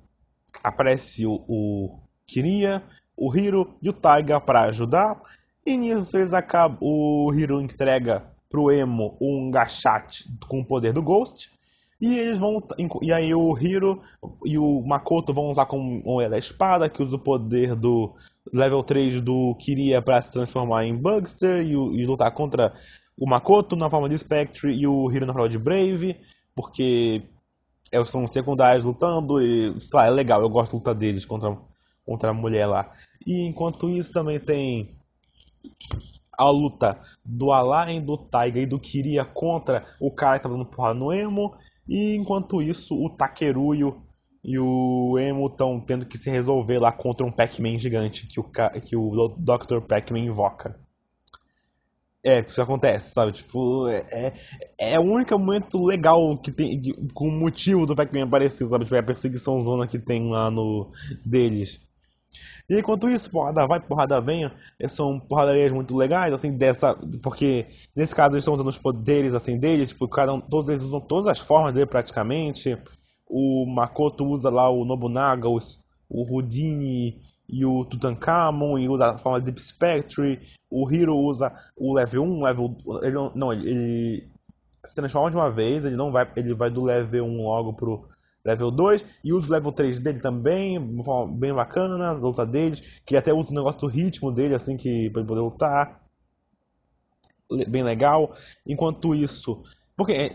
aparece o, o Kiria, o Hiro e o Taiga para ajudar. E nisso eles acabam, o Hiro entrega pro Emo um gachate com o poder do Ghost. E eles vão. E aí o Hiro e o Makoto vão usar com o da espada, que usa o poder do level 3 do Kiria para se transformar em Bugster e, e, lutar contra o Makoto na forma de Spectre e o Hiro na forma de Brave, porque eles são secundários lutando e, sei lá, é legal, eu gosto da luta deles contra, contra a mulher lá. E enquanto isso também tem a luta do Alain, do Taiga e do Kiria contra o cara que tá dando porrada no Emo e enquanto isso, o Takeruyo e o Emo estão tendo que se resolver lá contra um Pac-Man gigante que o, que o Dr. Pac-Man invoca. É, isso acontece, sabe? Tipo, é, é, é o único momento legal que tem, com o motivo do Pac-Man aparecer, sabe? Tipo, é a perseguição zona que tem lá no deles. E enquanto isso, porrada vai, porrada vem, são porradarias muito legais, assim, dessa. Porque nesse caso eles estão usando os poderes assim deles, tipo, cada um, todos eles usam todas as formas dele praticamente. O Makoto usa lá o Nobunaga, os, o Houdini e o Tutankhamon e usa a forma de Deep Spectre. O Hiro usa o level 1, level. Ele não, ele, ele se transforma de uma vez, ele não vai. Ele vai do level 1 logo pro level 2 e usa o level 3 dele também, bem bacana, a luta deles, que até usa o negócio do ritmo dele, assim, que pra ele poder lutar. Bem legal. Enquanto isso. Porque é,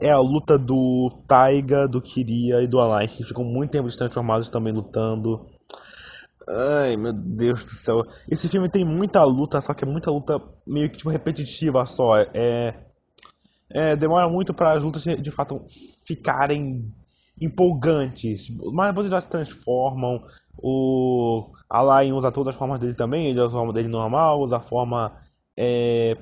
é a luta do Taiga, do Kiria e do Alai, que ficam muito tempo transformados também lutando. Ai, meu Deus do céu. Esse filme tem muita luta, só que é muita luta meio que tipo repetitiva só. É é, demora muito para as lutas de fato ficarem empolgantes. Mas depois já se transformam. O Alain usa todas as formas dele também. Ele usa a forma dele normal, usa a forma. É...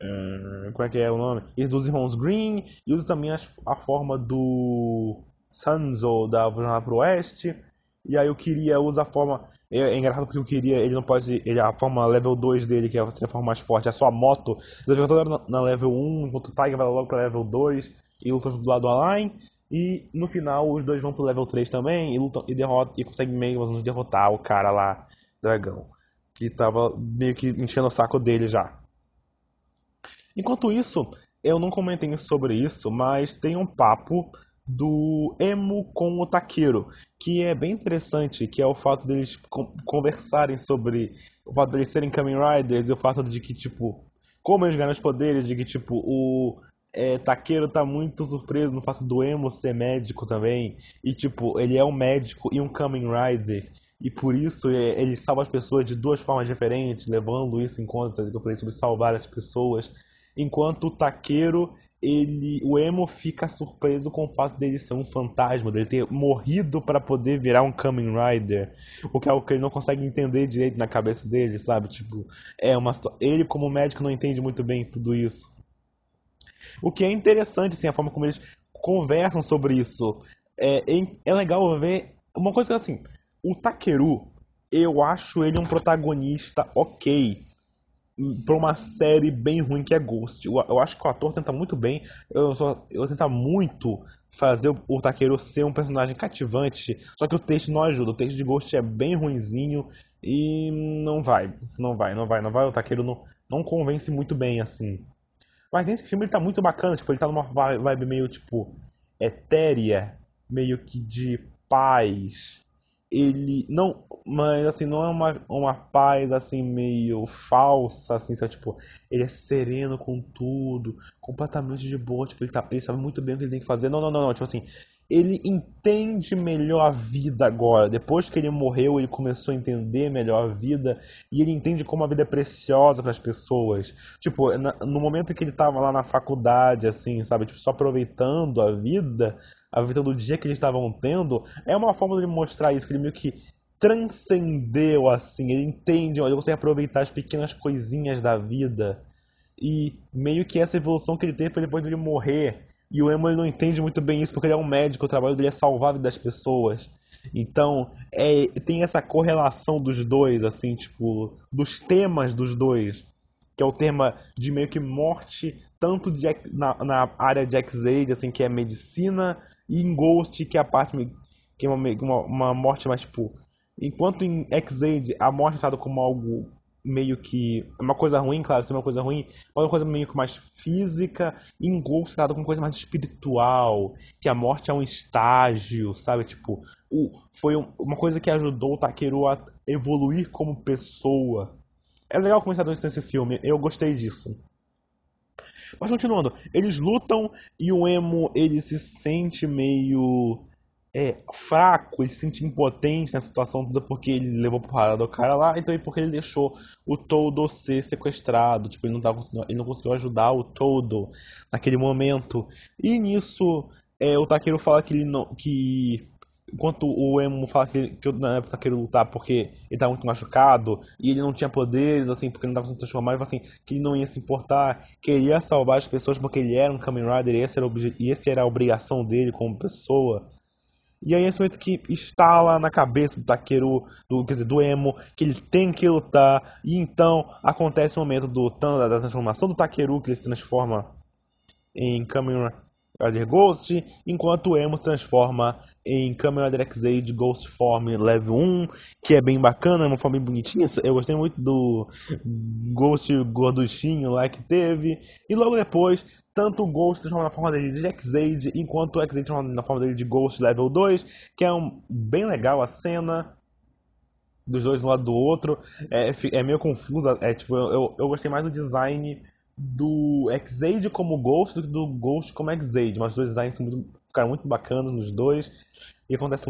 É... Como é que é o nome? Ele dos irmãos Green. E usa também a forma do Sanzo da Jornada pro Oeste. E aí eu queria usar a forma. É, é, engraçado porque eu queria. Ele não pode. Ele, a forma level 2 dele, que é a forma mais forte, é a moto. Ele fica toda na, na level 1, enquanto o Tiger vai logo pra level 2 e luta do lado do Align. E no final os dois vão pro level 3 também e lutam e derrotam e conseguem meio menos derrotar o cara lá, dragão. Que tava meio que enchendo o saco dele já. Enquanto isso, eu não comentei sobre isso, mas tem um papo do Emo com o Takeru, que é bem interessante, que é o fato deles conversarem sobre o fato deles serem Kamen Riders e o fato de que, tipo, como eles ganham os poderes, de que, tipo, o é, Takeru tá muito surpreso no fato do Emo ser médico também, e, tipo, ele é um médico e um Kamen Rider, e por isso é, ele salva as pessoas de duas formas diferentes, levando isso em conta, que eu falei sobre salvar as pessoas, enquanto o Takeru ele, o Emo fica surpreso com o fato dele ser um fantasma, dele ter morrido para poder virar um Kamen Rider, o que é algo que ele não consegue entender direito na cabeça dele, sabe? Tipo, é uma ele como médico não entende muito bem tudo isso. O que é interessante, assim, a forma como eles conversam sobre isso. É, é legal ver uma coisa que assim, o Takeru, eu acho ele um protagonista ok pra uma série bem ruim que é Ghost. Eu, eu acho que o ator tenta muito bem. Eu, só, eu tenta muito fazer o, o Takeru ser um personagem cativante. Só que o texto não ajuda. O texto de Ghost é bem ruinzinho e não vai. Não vai, não vai, não vai. O Takeru não, não convence muito bem, assim. Mas nesse filme ele tá muito bacana. Tipo, ele tá numa vibe meio, tipo, etérea. Meio que de paz ele não mas assim não é uma, uma paz assim meio falsa assim sabe? tipo ele é sereno com tudo completamente de boa tipo ele, tá, ele sabe muito bem o que ele tem que fazer não não não, não tipo assim ele entende melhor a vida agora. Depois que ele morreu, ele começou a entender melhor a vida e ele entende como a vida é preciosa para as pessoas. Tipo, no momento que ele estava lá na faculdade, assim, sabe, tipo, só aproveitando a vida, a vida do dia que eles estavam tendo, é uma forma de mostrar isso, que ele meio que transcendeu, assim, ele entende, ele consegue aproveitar as pequenas coisinhas da vida. E meio que essa evolução que ele teve foi depois dele morrer e o Emo ele não entende muito bem isso porque ele é um médico, o trabalho dele é salvar a vida das pessoas. Então, é, tem essa correlação dos dois, assim, tipo, dos temas dos dois. Que é o tema de meio que morte, tanto de, na, na área de X-Aid, assim, que é medicina, e em Ghost, que é a parte que é uma, uma, uma morte mais, tipo... Enquanto em X-Aid a morte é tratada como algo meio que. Uma coisa ruim, claro, ser uma coisa ruim, mas uma coisa meio que mais física engolfada com coisa mais espiritual, que a morte é um estágio, sabe? Tipo, o, foi uma coisa que ajudou o Takeru a evoluir como pessoa. É legal começar isso nesse filme, eu gostei disso. Mas continuando, eles lutam e o Emo ele se sente meio é, fraco, ele se sente impotente na situação toda porque ele levou porrada do cara lá, então e porque ele deixou o Todo ser sequestrado, tipo, ele não, tava ele não conseguiu ajudar o Todo naquele momento. E nisso, é, o Takeru fala que ele não, que enquanto o Emo fala que, que não é Takeru lutar porque ele estava muito machucado e ele não tinha poderes, assim, porque ele não estava se transformar, ele assim, que ele não ia se importar, que ele ia salvar as pessoas porque ele era um Kamen Rider e esse era, e esse era a obrigação dele como pessoa. E aí é esse momento que instala na cabeça do Takeru, do, quer dizer, do Emo, que ele tem que lutar. E então acontece o momento do, da, da transformação do Takeru, que ele se transforma em Kamen Rider Ghost, enquanto o Emo se transforma em Kamen Rider X-Aid Ghost Form Level 1, que é bem bacana, é uma forma bem bonitinha. Eu gostei muito do Ghost gorduchinho lá que teve. E logo depois tanto o Ghost transforma na forma dele de X-Aid, enquanto o X-Aid transforma na forma dele de Ghost Level 2, que é um, bem legal a cena dos dois um lado do outro. É, é meio confusa, é, tipo, eu, eu gostei mais do design do X-Aid como Ghost do que do Ghost como X-Aid, mas os dois designs muito, ficaram muito bacanas nos dois. E acontece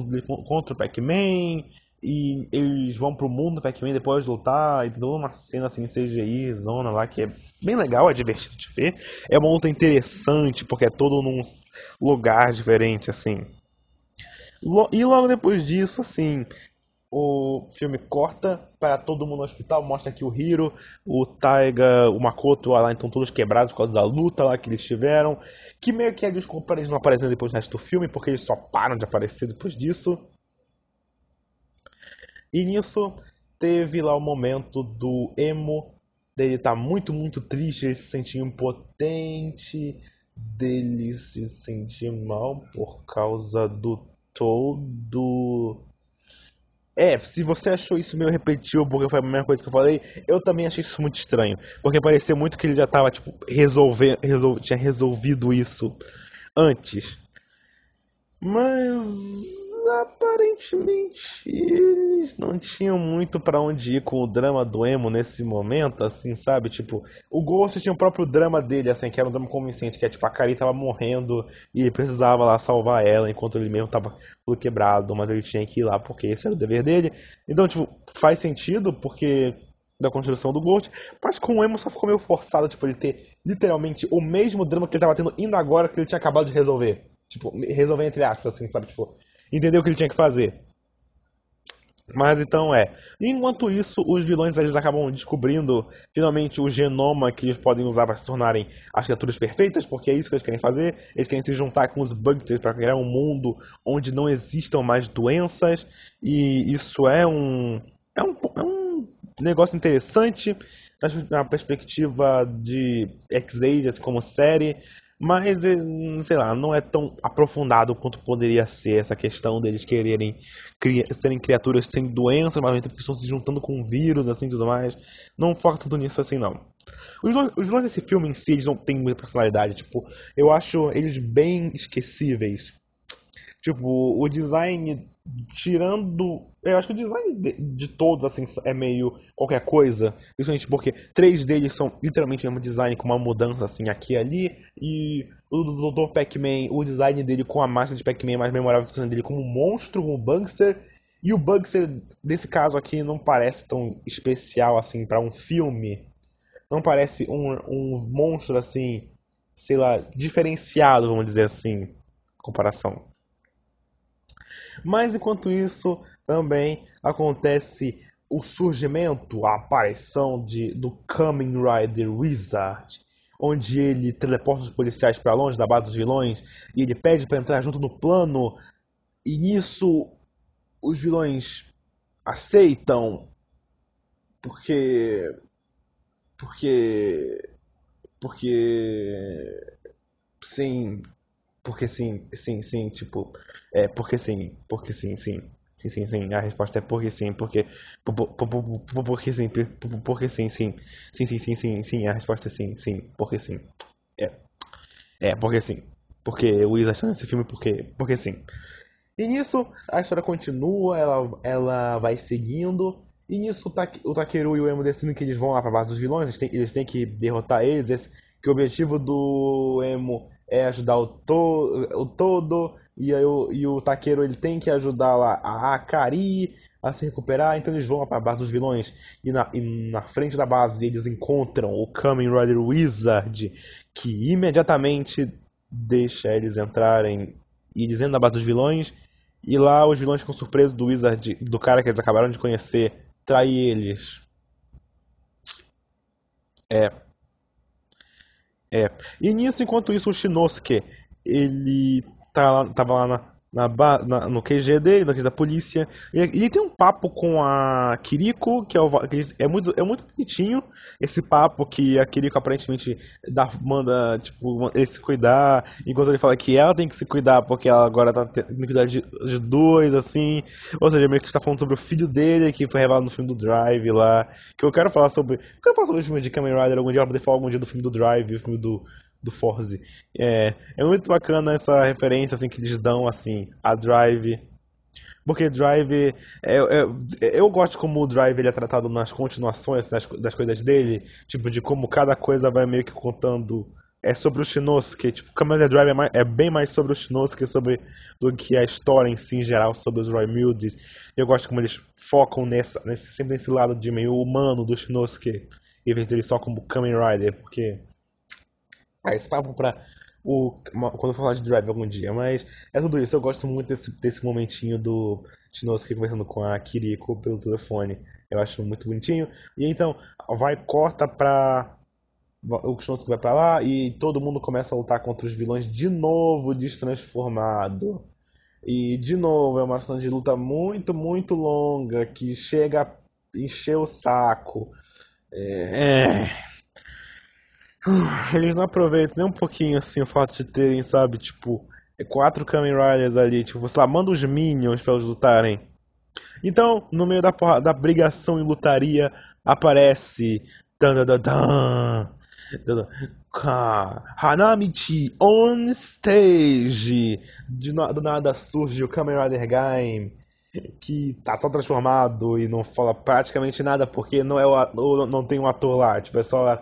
contra o Pac-Man, e eles vão pro mundo do Pac-Man depois de lutar, e tem toda uma cena assim, CGI, zona lá, que é bem legal, é divertido de ver. É uma luta interessante, porque é todo num lugar diferente, assim. E logo depois disso, assim, o filme corta para todo mundo no hospital, mostra que o Hiro, o Taiga, o Makoto lá estão todos quebrados por causa da luta lá que eles tiveram. Que meio que é desculpa eles não aparecerem depois do resto do filme, porque eles só param de aparecer depois disso. E nisso teve lá o momento do emo, dele tá muito, muito triste, ele se sentir impotente, dele se sentir mal por causa do todo. É, se você achou isso meio repetitivo, porque foi a mesma coisa que eu falei, eu também achei isso muito estranho. Porque parecia muito que ele já estava tipo, resolver, resol, tinha resolvido isso antes. Mas aparentemente eles não tinham muito para onde ir com o drama do emo nesse momento, assim, sabe? Tipo, o Ghost tinha o próprio drama dele, assim, que era um drama convincente, que é tipo, a Kari tava morrendo e ele precisava lá salvar ela enquanto ele mesmo tava tudo quebrado, mas ele tinha que ir lá porque esse era o dever dele. Então, tipo, faz sentido porque da construção do Ghost, mas com o Emo só ficou meio forçado, tipo, ele ter literalmente o mesmo drama que ele tava tendo indo agora que ele tinha acabado de resolver. Tipo, resolver entre aspas, assim, sabe? Tipo, entendeu o que ele tinha que fazer. Mas então é. Enquanto isso, os vilões eles acabam descobrindo finalmente o genoma que eles podem usar para se tornarem as criaturas perfeitas, porque é isso que eles querem fazer. Eles querem se juntar com os Bugters para criar um mundo onde não existam mais doenças. E isso é um, é um, é um negócio interessante. na perspectiva de X-Ages como série, mas, eh, sei lá, não é tão aprofundado quanto poderia ser essa questão deles quererem cri serem criaturas sem doença, mas ao mesmo que estão se juntando com vírus, assim, tudo mais. Não foca tanto nisso assim, não. Os vilões desse filme em si, eles não têm muita personalidade, tipo, eu acho eles bem esquecíveis. Tipo, o design, tirando. Eu acho que o design de, de, todos, assim, é meio qualquer coisa. Principalmente porque três deles são literalmente o mesmo design, com uma mudança, assim, aqui e ali. E o do Dr. Pac-Man, o design dele com a máscara de Pac-Man é mais memorável que o design dele como monstro, como Bugster. E o Bugster, nesse caso aqui, não parece tão especial, assim, para um filme. Não parece um, um monstro, assim, sei lá, diferenciado, vamos dizer assim, comparação. Mas enquanto isso, também acontece o surgimento, a aparição de, do Kamen Rider Wizard, onde ele teleporta os policiais para longe da base dos vilões e ele pede para entrar junto no plano. E nisso os vilões aceitam porque porque porque sim porque sim, sim, sim, tipo, é, porque sim, porque sim, sim. Sim, sim, sim. A resposta é porque sim, porque. Porque sim, porque sim, sim. Sim, sim, sim, sim, sim. A resposta é sim, sim, porque sim. É. É, porque sim. Porque o Isa está nesse filme porque, porque sim. E nisso a história continua, ela, ela vai seguindo. E nisso o, o Takeru e o Emo decidem que eles vão lá pra base dos vilões, eles têm, eles têm que derrotar eles. Esse, que o objetivo do Emo é ajudar o, to, o todo, e, aí o, e o Taqueiro ele tem que ajudar lá a Akari a se recuperar, então eles vão para a base dos vilões e na, e na frente da base eles encontram o Kamen Rider Wizard, que imediatamente deixa eles entrarem e dizendo na base dos vilões, e lá os vilões ficam surpresos do Wizard, do cara que eles acabaram de conhecer, trair eles. É, é. E nisso, enquanto isso, o Shinosuke, ele tá tava lá na, na, na, no QG dele, no QG da polícia. E ele tem um papo com a Kiriko, que é, o, que é, muito, é muito bonitinho. Esse papo que a Kiriko aparentemente dá, manda tipo, ele se cuidar, enquanto ele fala que ela tem que se cuidar porque ela agora tá tendo que cuidar de, de dois, assim. Ou seja, meio que está falando sobre o filho dele, que foi revelado no filme do Drive lá. Que eu quero falar sobre. Eu quero falar sobre o filme de Kamen Rider algum dia, pra poder falar algum dia do filme do Drive, o filme do do Forze. É, é muito bacana essa referência assim que eles dão assim a Drive. Porque Drive, é, é, eu gosto como o Drive ele é tratado nas continuações das, das coisas dele, tipo de como cada coisa vai meio que contando é sobre o Shinosuke, tipo, Kamen Drive é, mais, é, bem mais sobre o Shinosuke sobre, do que a história em si em geral sobre os Roy Mildes. Eu gosto como eles focam nessa, nesse, sempre nesse lado de meio humano do Shinosuke, em vez dele só como Kamen Rider, porque Aí esse papo pra o, quando eu falar de Drive algum dia, mas é tudo isso. Eu gosto muito desse, desse momentinho do Shinosuke conversando com a Kiriko pelo telefone. Eu acho muito bonitinho. E então, vai, corta pra. O Shinosuke vai pra lá e todo mundo começa a lutar contra os vilões de novo, destransformado. E de novo, é uma cena de luta muito, muito longa que chega a encher o saco. É. é eles não aproveitam nem um pouquinho assim o fato de terem, sabe, tipo, quatro Kamen Riders ali, tipo, sei lá, manda os Minions pra eles lutarem. Então, no meio da, porra, da brigação e lutaria, aparece. Dan, dan, dan, Hanamichi on stage. De, do nada surge o Kamen Rider Game, que tá só transformado e não fala praticamente nada porque não, é o, não tem um ator lá, tipo, é só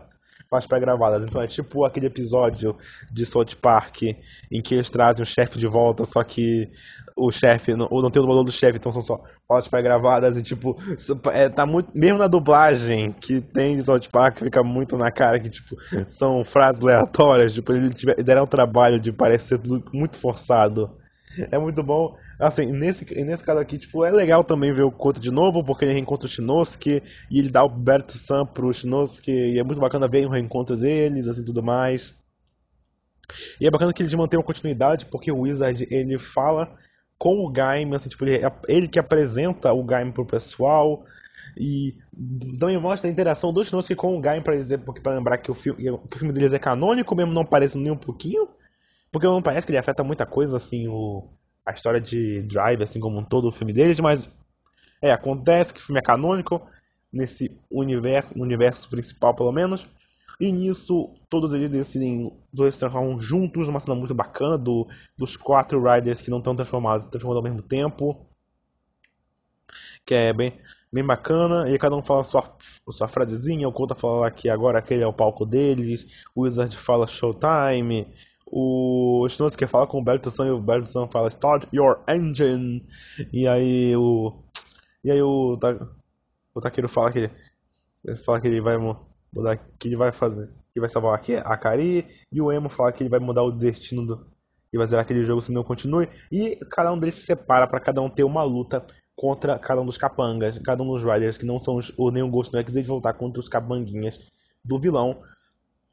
as pré-gravadas. Então é tipo aquele episódio de South Park em que eles trazem o chefe de volta, só que o chefe, não, não tem o dublador do chefe, então são só fotos pré-gravadas e tipo, é, tá muito. Mesmo na dublagem que tem de South Park, fica muito na cara que, tipo, são frases aleatórias, tipo, eles deram o trabalho de parecer tudo muito forçado. É muito bom. Assim, nesse, nesse caso aqui, tipo, é legal também ver o Kota de novo, porque ele reencontra o Shinosuke e ele dá o Berto Sam pro Shinosuke, e é muito bacana ver o reencontro deles, assim, tudo mais. E é bacana que eles mantêm uma continuidade, porque o Wizard, ele fala com o Gaim, assim, tipo, ele, ele que apresenta o Gaim pro pessoal. E também mostra a interação dos Shinosuke com o Gaim, pra, dizer, porque, pra lembrar que o, filme, que o filme deles é canônico, mesmo não parece nem um pouquinho. Porque não parece que ele afeta muita coisa, assim, o, a história de Drive, assim como um todo o filme deles, mas é, acontece que o filme é canônico, nesse universo, no universo principal pelo menos. E nisso, todos eles decidem, dois se transformam juntos numa cena muito bacana do, dos quatro Riders que não estão transformados, transformando ao mesmo tempo. Que é bem, bem bacana. E cada um fala sua, sua frasezinha. O Kota fala que agora aquele é o palco deles. O Wizard fala Showtime. O Shinosuke fala com o Berto San e o Berto San fala Start your engine. E aí o. E aí o, o Takeru fala que ele fala que ele vai mudar, que ele vai fazer, que vai salvar aqui a Kari e o Emo fala que ele vai mudar o destino do e vai zerar aquele jogo se não continue e cada um deles se separa para cada um ter uma luta contra cada um dos capangas, cada um dos riders que não são os, ou o Ghost X de voltar contra os capanguinhas do vilão.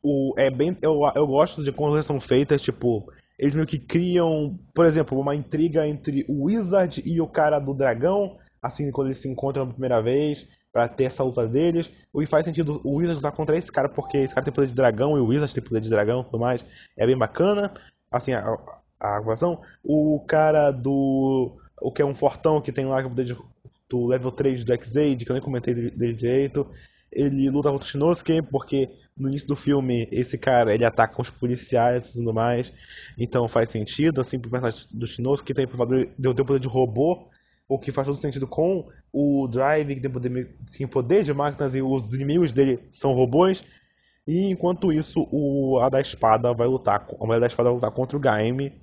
O é bem eu, eu gosto de quando são feitas, tipo, eles meio que criam, por exemplo, uma intriga entre o Wizard e o cara do dragão, assim quando eles se encontram pela primeira vez, para ter essa luta deles. O que faz sentido o Wizard lutar contra esse cara, porque esse cara tem poder de dragão e o Wizard tem poder de dragão e tudo mais. É bem bacana. Assim, a, a. O cara do. O que é um fortão que tem lá o poder de, do level 3 do X-Aid, que eu nem comentei dele direito. Ele luta contra o Shinosuke, porque no início do filme esse cara ele ataca os policiais e tudo mais. Então faz sentido, assim, pro personagem do Shinosuke tem o poder de robô o que faz todo sentido com o Drive, que tem poder, tem poder de máquinas e os inimigos dele são robôs. E enquanto isso, o a da espada vai lutar, a mulher da espada vai lutar contra o Gaime.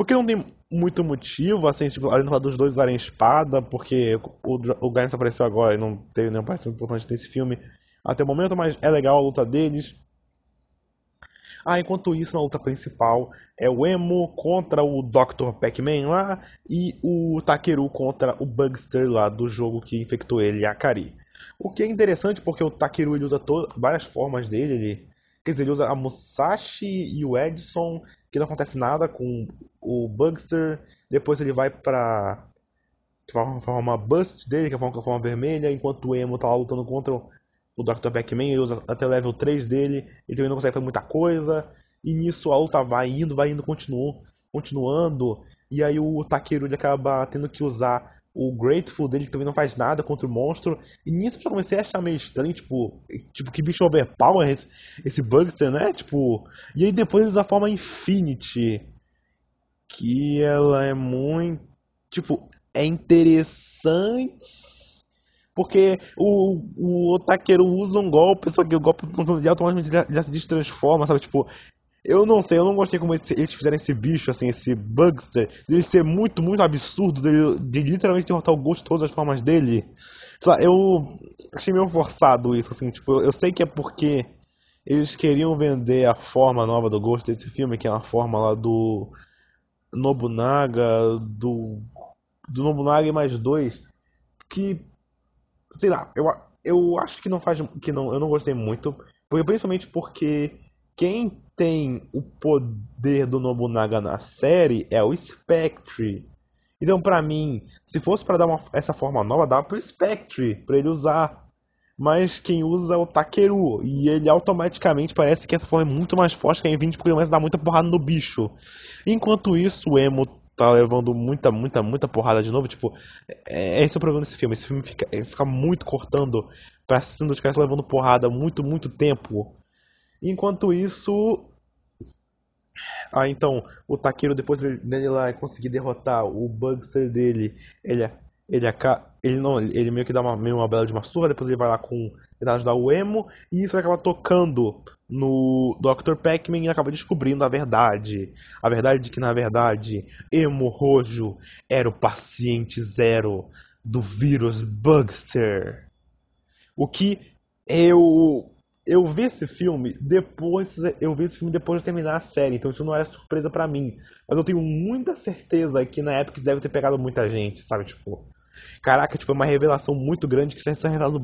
Porque não tem muito motivo, assim, tipo, além dos dois usarem espada, porque o, o Gaime só apareceu agora e não teve nenhum parecer importante nesse filme até o momento, mas é legal a luta deles. Ah, enquanto isso, na luta principal é o Emo contra o Dr. Pac-Man lá e o Takeru contra o Bugster lá do jogo que infectou ele, a Akari. O que é interessante porque o Takeru ele usa várias formas dele, ele, quer dizer, ele usa a Musashi e o Edson, que não acontece nada com o Bugster, depois ele vai pra forma Bust dele, que é a forma, vermelha, enquanto o Emo tá lá lutando contra o Dr. Pac-Man, ele usa até o level 3 dele, ele também não consegue fazer muita coisa, e nisso a luta vai indo, vai indo, continuou, continuando, e aí o Takeru ele acaba tendo que usar o Grateful dele, também não faz nada contra o monstro, e nisso eu já comecei a achar meio estranho, tipo, tipo que bicho overpower esse, esse Bugster, né? Tipo, e aí depois ele usa a forma Infinity, que ela é muito, tipo, é interessante porque o, o Otakeiro usa um golpe, só que o golpe de automaticamente já, já se destransforma, sabe? Tipo, eu não sei, eu não gostei como eles fizeram esse bicho, assim, esse Bugster, dele ser muito, muito absurdo, de literalmente derrotar o Ghost de todas as formas dele. Sei lá, eu achei meio forçado isso, assim, tipo, eu, eu sei que é porque eles queriam vender a forma nova do Ghost desse filme, que é uma forma lá do Nobunaga, do, do Nobunaga e mais dois, que sei lá, eu, eu acho que não faz. que não, Eu não gostei muito. Porque, principalmente porque quem tem o poder do Nobunaga na série é o Spectre. Então, pra mim, se fosse para dar uma, essa forma nova, dava pro Spectre, pra ele usar. Mas quem usa é o Takeru. E ele automaticamente parece que essa forma é muito mais forte que a Infinity, porque começa a dar muita porrada no bicho. Enquanto isso, o Emo tá levando muita, muita, muita porrada de novo. Tipo, é, é o problema desse filme. Esse filme fica, fica muito cortando pra cima dos caras levando porrada muito, muito tempo. Enquanto isso. Ah, então, o Takeiro, depois dele lá conseguir derrotar o Bugster dele, ele, ele, ele, não, ele meio que dá uma, meio uma bela de uma surra, depois ele vai lá com tentar ajudar o Emo, e isso acaba tocando no Dr. Pac-Man e acaba descobrindo a verdade. A verdade de que, na verdade, Emo Rojo era o paciente zero do vírus Bugster. O que eu eu vi esse filme depois eu vi esse filme depois de terminar a série, então isso não era surpresa para mim, mas eu tenho muita certeza que na época deve ter pegado muita gente, sabe, tipo, caraca, tipo, é uma revelação muito grande que está revelado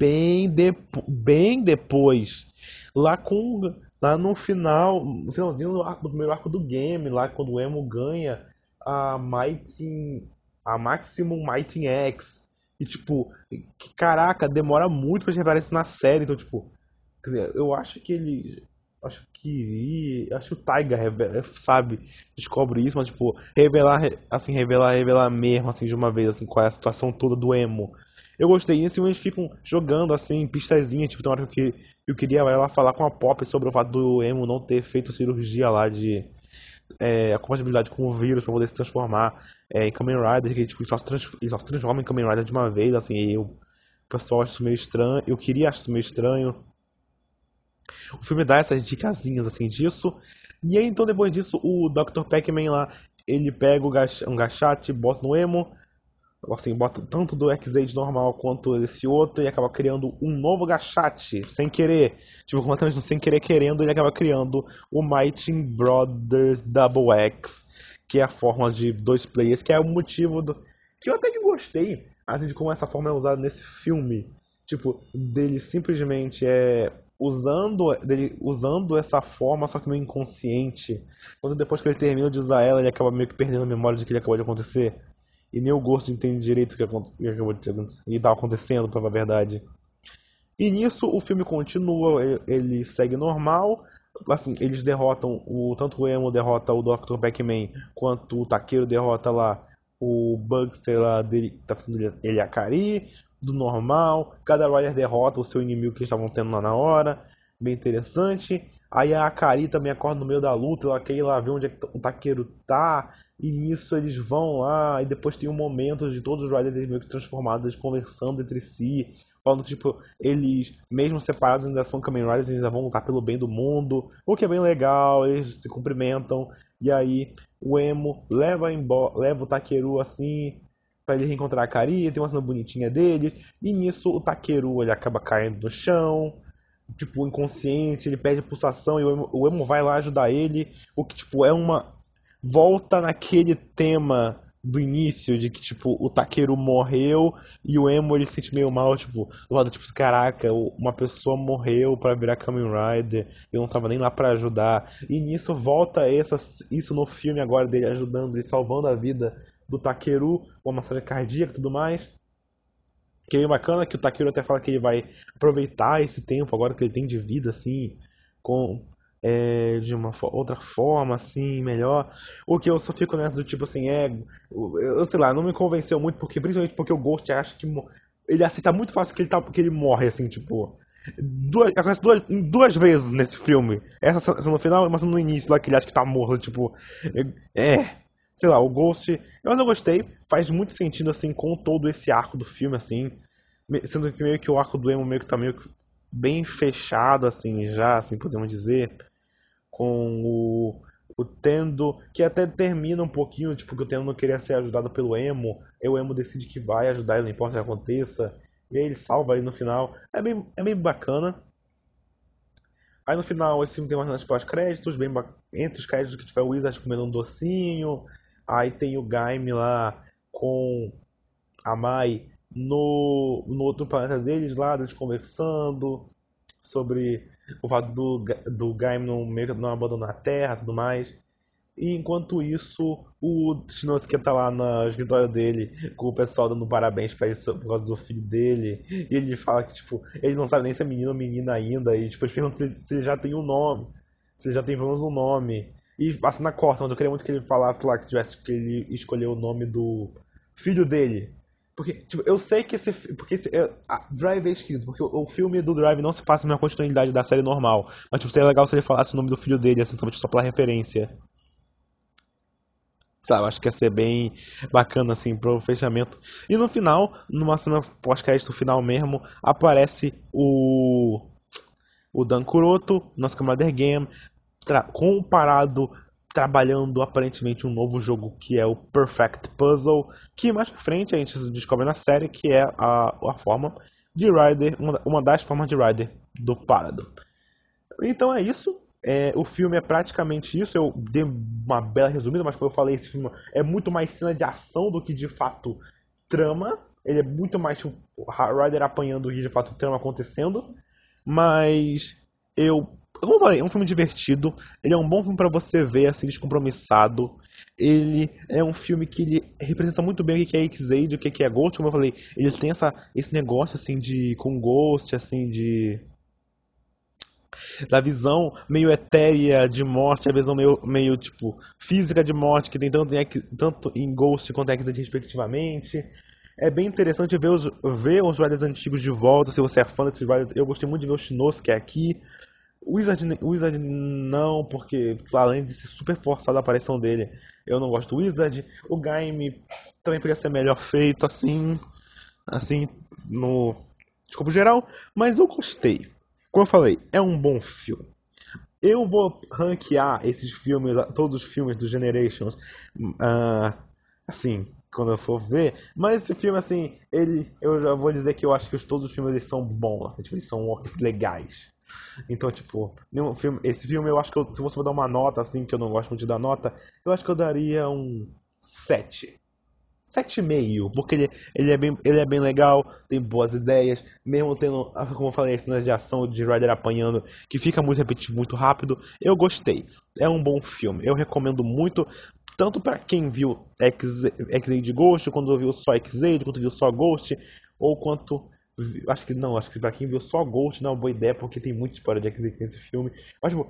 bem, de, bem depois. Lá com. Lá no final. No finalzinho do, arco, do primeiro arco do game, lá quando o Emo ganha a Mighty. a Maximum Mighty X. E tipo, que, caraca, demora muito pra revelar isso na série. Então, tipo, quer dizer, eu acho que ele. Acho que. Acho que o Taiga revela, sabe, descobre isso, mas tipo, revelar, assim, revelar, revelar mesmo, assim, de uma vez, assim, qual é a situação toda do emo. Eu gostei, assim, eles ficam jogando, assim, pistazinha, tipo, tem hora que eu queria ela falar com a Pop sobre o fato do emo não ter feito cirurgia lá de é, a compatibilidade com o vírus para poder se transformar é, em Kamen Rider, que tipo, só, se trans, só se transforma em Kamen Rider de uma vez, assim, e eu, o pessoal acha isso meio estranho, eu queria achar isso meio estranho. O filme dá essas dicasinhas assim disso. E aí então depois disso o Dr. Pac-Man lá, ele pega um gachate, bota no emo, assim, bota tanto do X-Aid normal quanto esse outro e acaba criando um novo gachate, sem querer. Tipo, completamente sem querer querendo, ele acaba criando o Mighty Brothers Double X, que é a forma de dois players, que é o motivo do. Que eu até que gostei, assim, de como essa forma é usada nesse filme. Tipo, dele simplesmente é usando, dele, usando essa forma, só que meio inconsciente. Quando depois que ele termina de usar ela, ele acaba meio que perdendo a memória de que ele acabou de acontecer e nem o Ghost entende direito o que acabou de e estava acontecendo, para a verdade. E nisso o filme continua, ele segue normal, assim, eles derrotam o tanto o Emo derrota o Dr. Pac-Man quanto o Taqueiro derrota lá o Bugster lá dele tá fazendo ele a Kari, do normal, cada Rider derrota o seu inimigo que estavam tendo lá na hora, bem interessante. Aí a Akari também acorda no meio da luta, ela quer ir lá ver onde é o Taqueiro tá, e nisso eles vão lá, e depois tem um momento de todos os Riders meio que transformados, eles conversando entre si, falando que, tipo, eles, mesmo separados, ainda são Kamen Riders, eles ainda vão lutar pelo bem do mundo, o que é bem legal, eles se cumprimentam, e aí o Emo leva, embora, leva o Takeru assim, para ele reencontrar a Kari, tem uma cena bonitinha deles, e nisso o Takeru ele acaba caindo no chão, tipo, inconsciente, ele pede pulsação e o emo, o emo vai lá ajudar ele, o que, tipo, é uma volta naquele tema do início, de que, tipo, o Takeru morreu e o Emo ele se sente meio mal, tipo, do lado, tipo, caraca, uma pessoa morreu para virar Kamen Rider, eu não tava nem lá para ajudar. E nisso volta essa, isso no filme agora dele ajudando e salvando a vida do Takeru, com a massagem cardíaca e tudo mais. Que é bacana que o Takeru até fala que ele vai aproveitar esse tempo agora que ele tem de vida, assim, com é, de uma outra forma, assim, melhor. O que eu só fico nessa do tipo assim, é. Eu sei lá, não me convenceu muito, porque principalmente porque o Ghost acha que. Ele aceita muito fácil que ele, tá, que ele morre, assim, tipo. Duas, acontece duas, duas vezes nesse filme. Essa, essa no final mas no início lá que ele acha que tá morto, tipo. É. sei lá, o Ghost. Mas eu gostei, faz muito sentido, assim, com todo esse arco do filme, assim. Sendo que meio que o arco do Emo meio que tá meio que bem fechado, assim, já, assim, podemos dizer com o, o Tendo, que até termina um pouquinho, tipo, que o Tendo não queria ser ajudado pelo Emo, e o Emo decide que vai ajudar ele, não importa o que aconteça, e aí ele salva ele no final. É bem, é bem bacana. Aí no final esse filme tem umas pós-créditos, bem entre os créditos que tiver o Wizard comendo um docinho, aí tem o Gaime lá com a Mai no, no outro planeta deles lá, eles conversando sobre o fato do, do Gaim não, não abandonar a Terra tudo mais. E enquanto isso, o Shinosuke tá lá no escritório dele, com o pessoal dando parabéns pra ele por causa do filho dele. E ele fala que, tipo, ele não sabe nem se é menino ou menina ainda. E, tipo, eles perguntam se ele já tem um nome. Se ele já tem pelo menos um nome. E passa na corta, mas eu queria muito que ele falasse lá que tivesse que ele escolheu o nome do filho dele. Porque, tipo, eu sei que esse. Porque esse, Drive é escrito, porque o, o, filme do Drive não se passa na continuidade da série normal. Mas, tipo, seria legal se ele falasse o nome do filho dele, assim, só pela referência. Sabe, acho que ia ser bem bacana, assim, pro fechamento. E no final, numa cena pós-crédito final mesmo, aparece o. O Dan Kuroto, nosso Commander Game, comparado trabalhando aparentemente um novo jogo que é o Perfect Puzzle, que mais pra frente a gente descobre na série que é a, a forma de Rider, uma, uma das formas de Rider do Parado. Então é isso. É, o filme é praticamente isso. Eu dei uma bela resumida, mas como eu falei, esse filme é muito mais cena de ação do que de fato trama. Ele é muito mais tipo, Rider apanhando do que de fato trama acontecendo. Mas eu como eu falei, é um filme divertido. Ele é um bom filme para você ver, assim, descompromissado. ele é um filme que ele representa muito bem o que é X-Aid, o que é Ghost, como eu falei, eles têm essa, esse negócio assim de com Ghost, assim de da visão meio etérea de morte, a visão meio, meio tipo física de morte que tem tanto em, tanto em Ghost quanto em X-Aid respectivamente. É bem interessante ver os, ver os Riders antigos de volta, se você é fã desses Riders. Eu gostei muito de ver o Shinosuke aqui. Wizard, Wizard não, porque além de ser super forçada a aparição dele, eu não gosto do Wizard. O Game também poderia ser melhor feito, assim, assim, no escopo geral, mas eu gostei. Como eu falei, é um bom filme. Eu vou ranquear esses filmes, todos os filmes do Generations, uh, assim, quando eu for ver. Mas esse filme, assim, ele, eu já vou dizer que eu acho que todos os filmes eles são bons, assim, tipo, eles são legais. Então, tipo, filme, esse filme eu acho que eu, se você for dar uma nota, assim, que eu não gosto muito de dar nota, eu acho que eu daria um 7. 7,5, porque ele, ele, é bem, ele é bem legal, tem boas ideias, mesmo tendo, como eu falei, cenas de ação de Ryder apanhando, que fica muito repetitivo, muito rápido. Eu gostei. É um bom filme. Eu recomendo muito, tanto para quem viu X-Aid Ghost, quando viu só X-Aid, quando viu só Ghost, ou quanto Acho que não, acho que pra quem viu só Ghost não é uma boa ideia, porque tem muita história de X-Men nesse filme. Mas, tipo,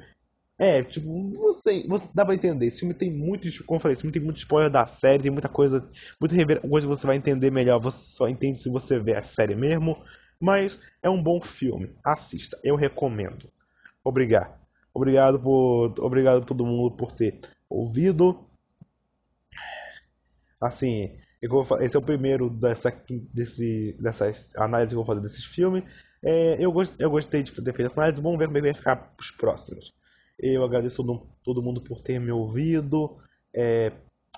é, tipo, você, você dá pra entender. Esse filme tem muito, como eu falei, esse filme tem muito spoiler da série, tem muita coisa, muita coisa que você vai entender melhor. Você só entende se você ver a série mesmo. Mas é um bom filme. Assista, eu recomendo. Obrigado. Obrigado por, obrigado a todo mundo por ter ouvido. Assim, esse é o primeiro dessa, desse, dessas análises que eu vou fazer desses filmes. É, eu, gost, eu gostei de ter feito essa análise. Vamos ver como é que vai ficar os próximos. Eu agradeço todo, todo mundo por ter me ouvido. É,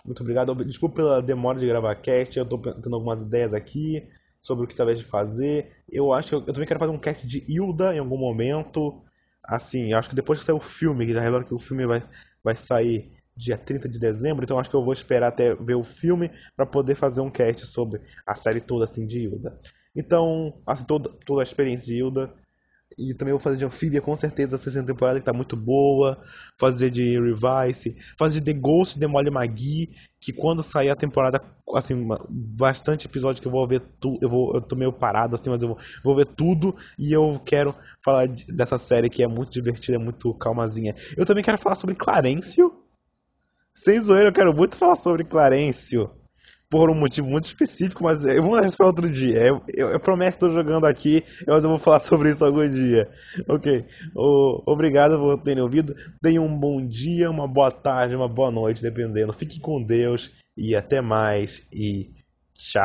muito obrigado. Desculpa pela demora de gravar cast. Eu estou tendo algumas ideias aqui sobre o que talvez fazer. Eu acho que eu, eu, também quero fazer um cast de Hilda em algum momento. Assim, acho que depois que sair o filme, que já revela que o filme vai, vai sair dia 30 de dezembro, então acho que eu vou esperar até ver o filme para poder fazer um cast sobre a série toda assim de Hilda. Então, assim, toda, toda a experiência de Hilda. E também vou fazer de Amphibia, com certeza, a sexta temporada que tá muito boa. Fazer de Revice. Fazer de The Ghost de Molly McGee, que quando sair a temporada, assim, bastante episódio que eu vou ver tudo. Eu, vou, eu tô meio parado, assim, mas eu vou, vou ver tudo. E eu quero falar de, dessa série que é muito divertida, é muito calmazinha. Eu também quero falar sobre Clarencio sem zoeira, eu quero muito falar sobre Clarencio. Por um motivo muito específico, mas eu vou deixar para outro dia. Eu, eu, eu prometo que estou jogando aqui, mas eu vou falar sobre isso algum dia. Ok. O, obrigado por terem ouvido. Tenham um bom dia, uma boa tarde, uma boa noite, dependendo. Fiquem com Deus e até mais. E tchau.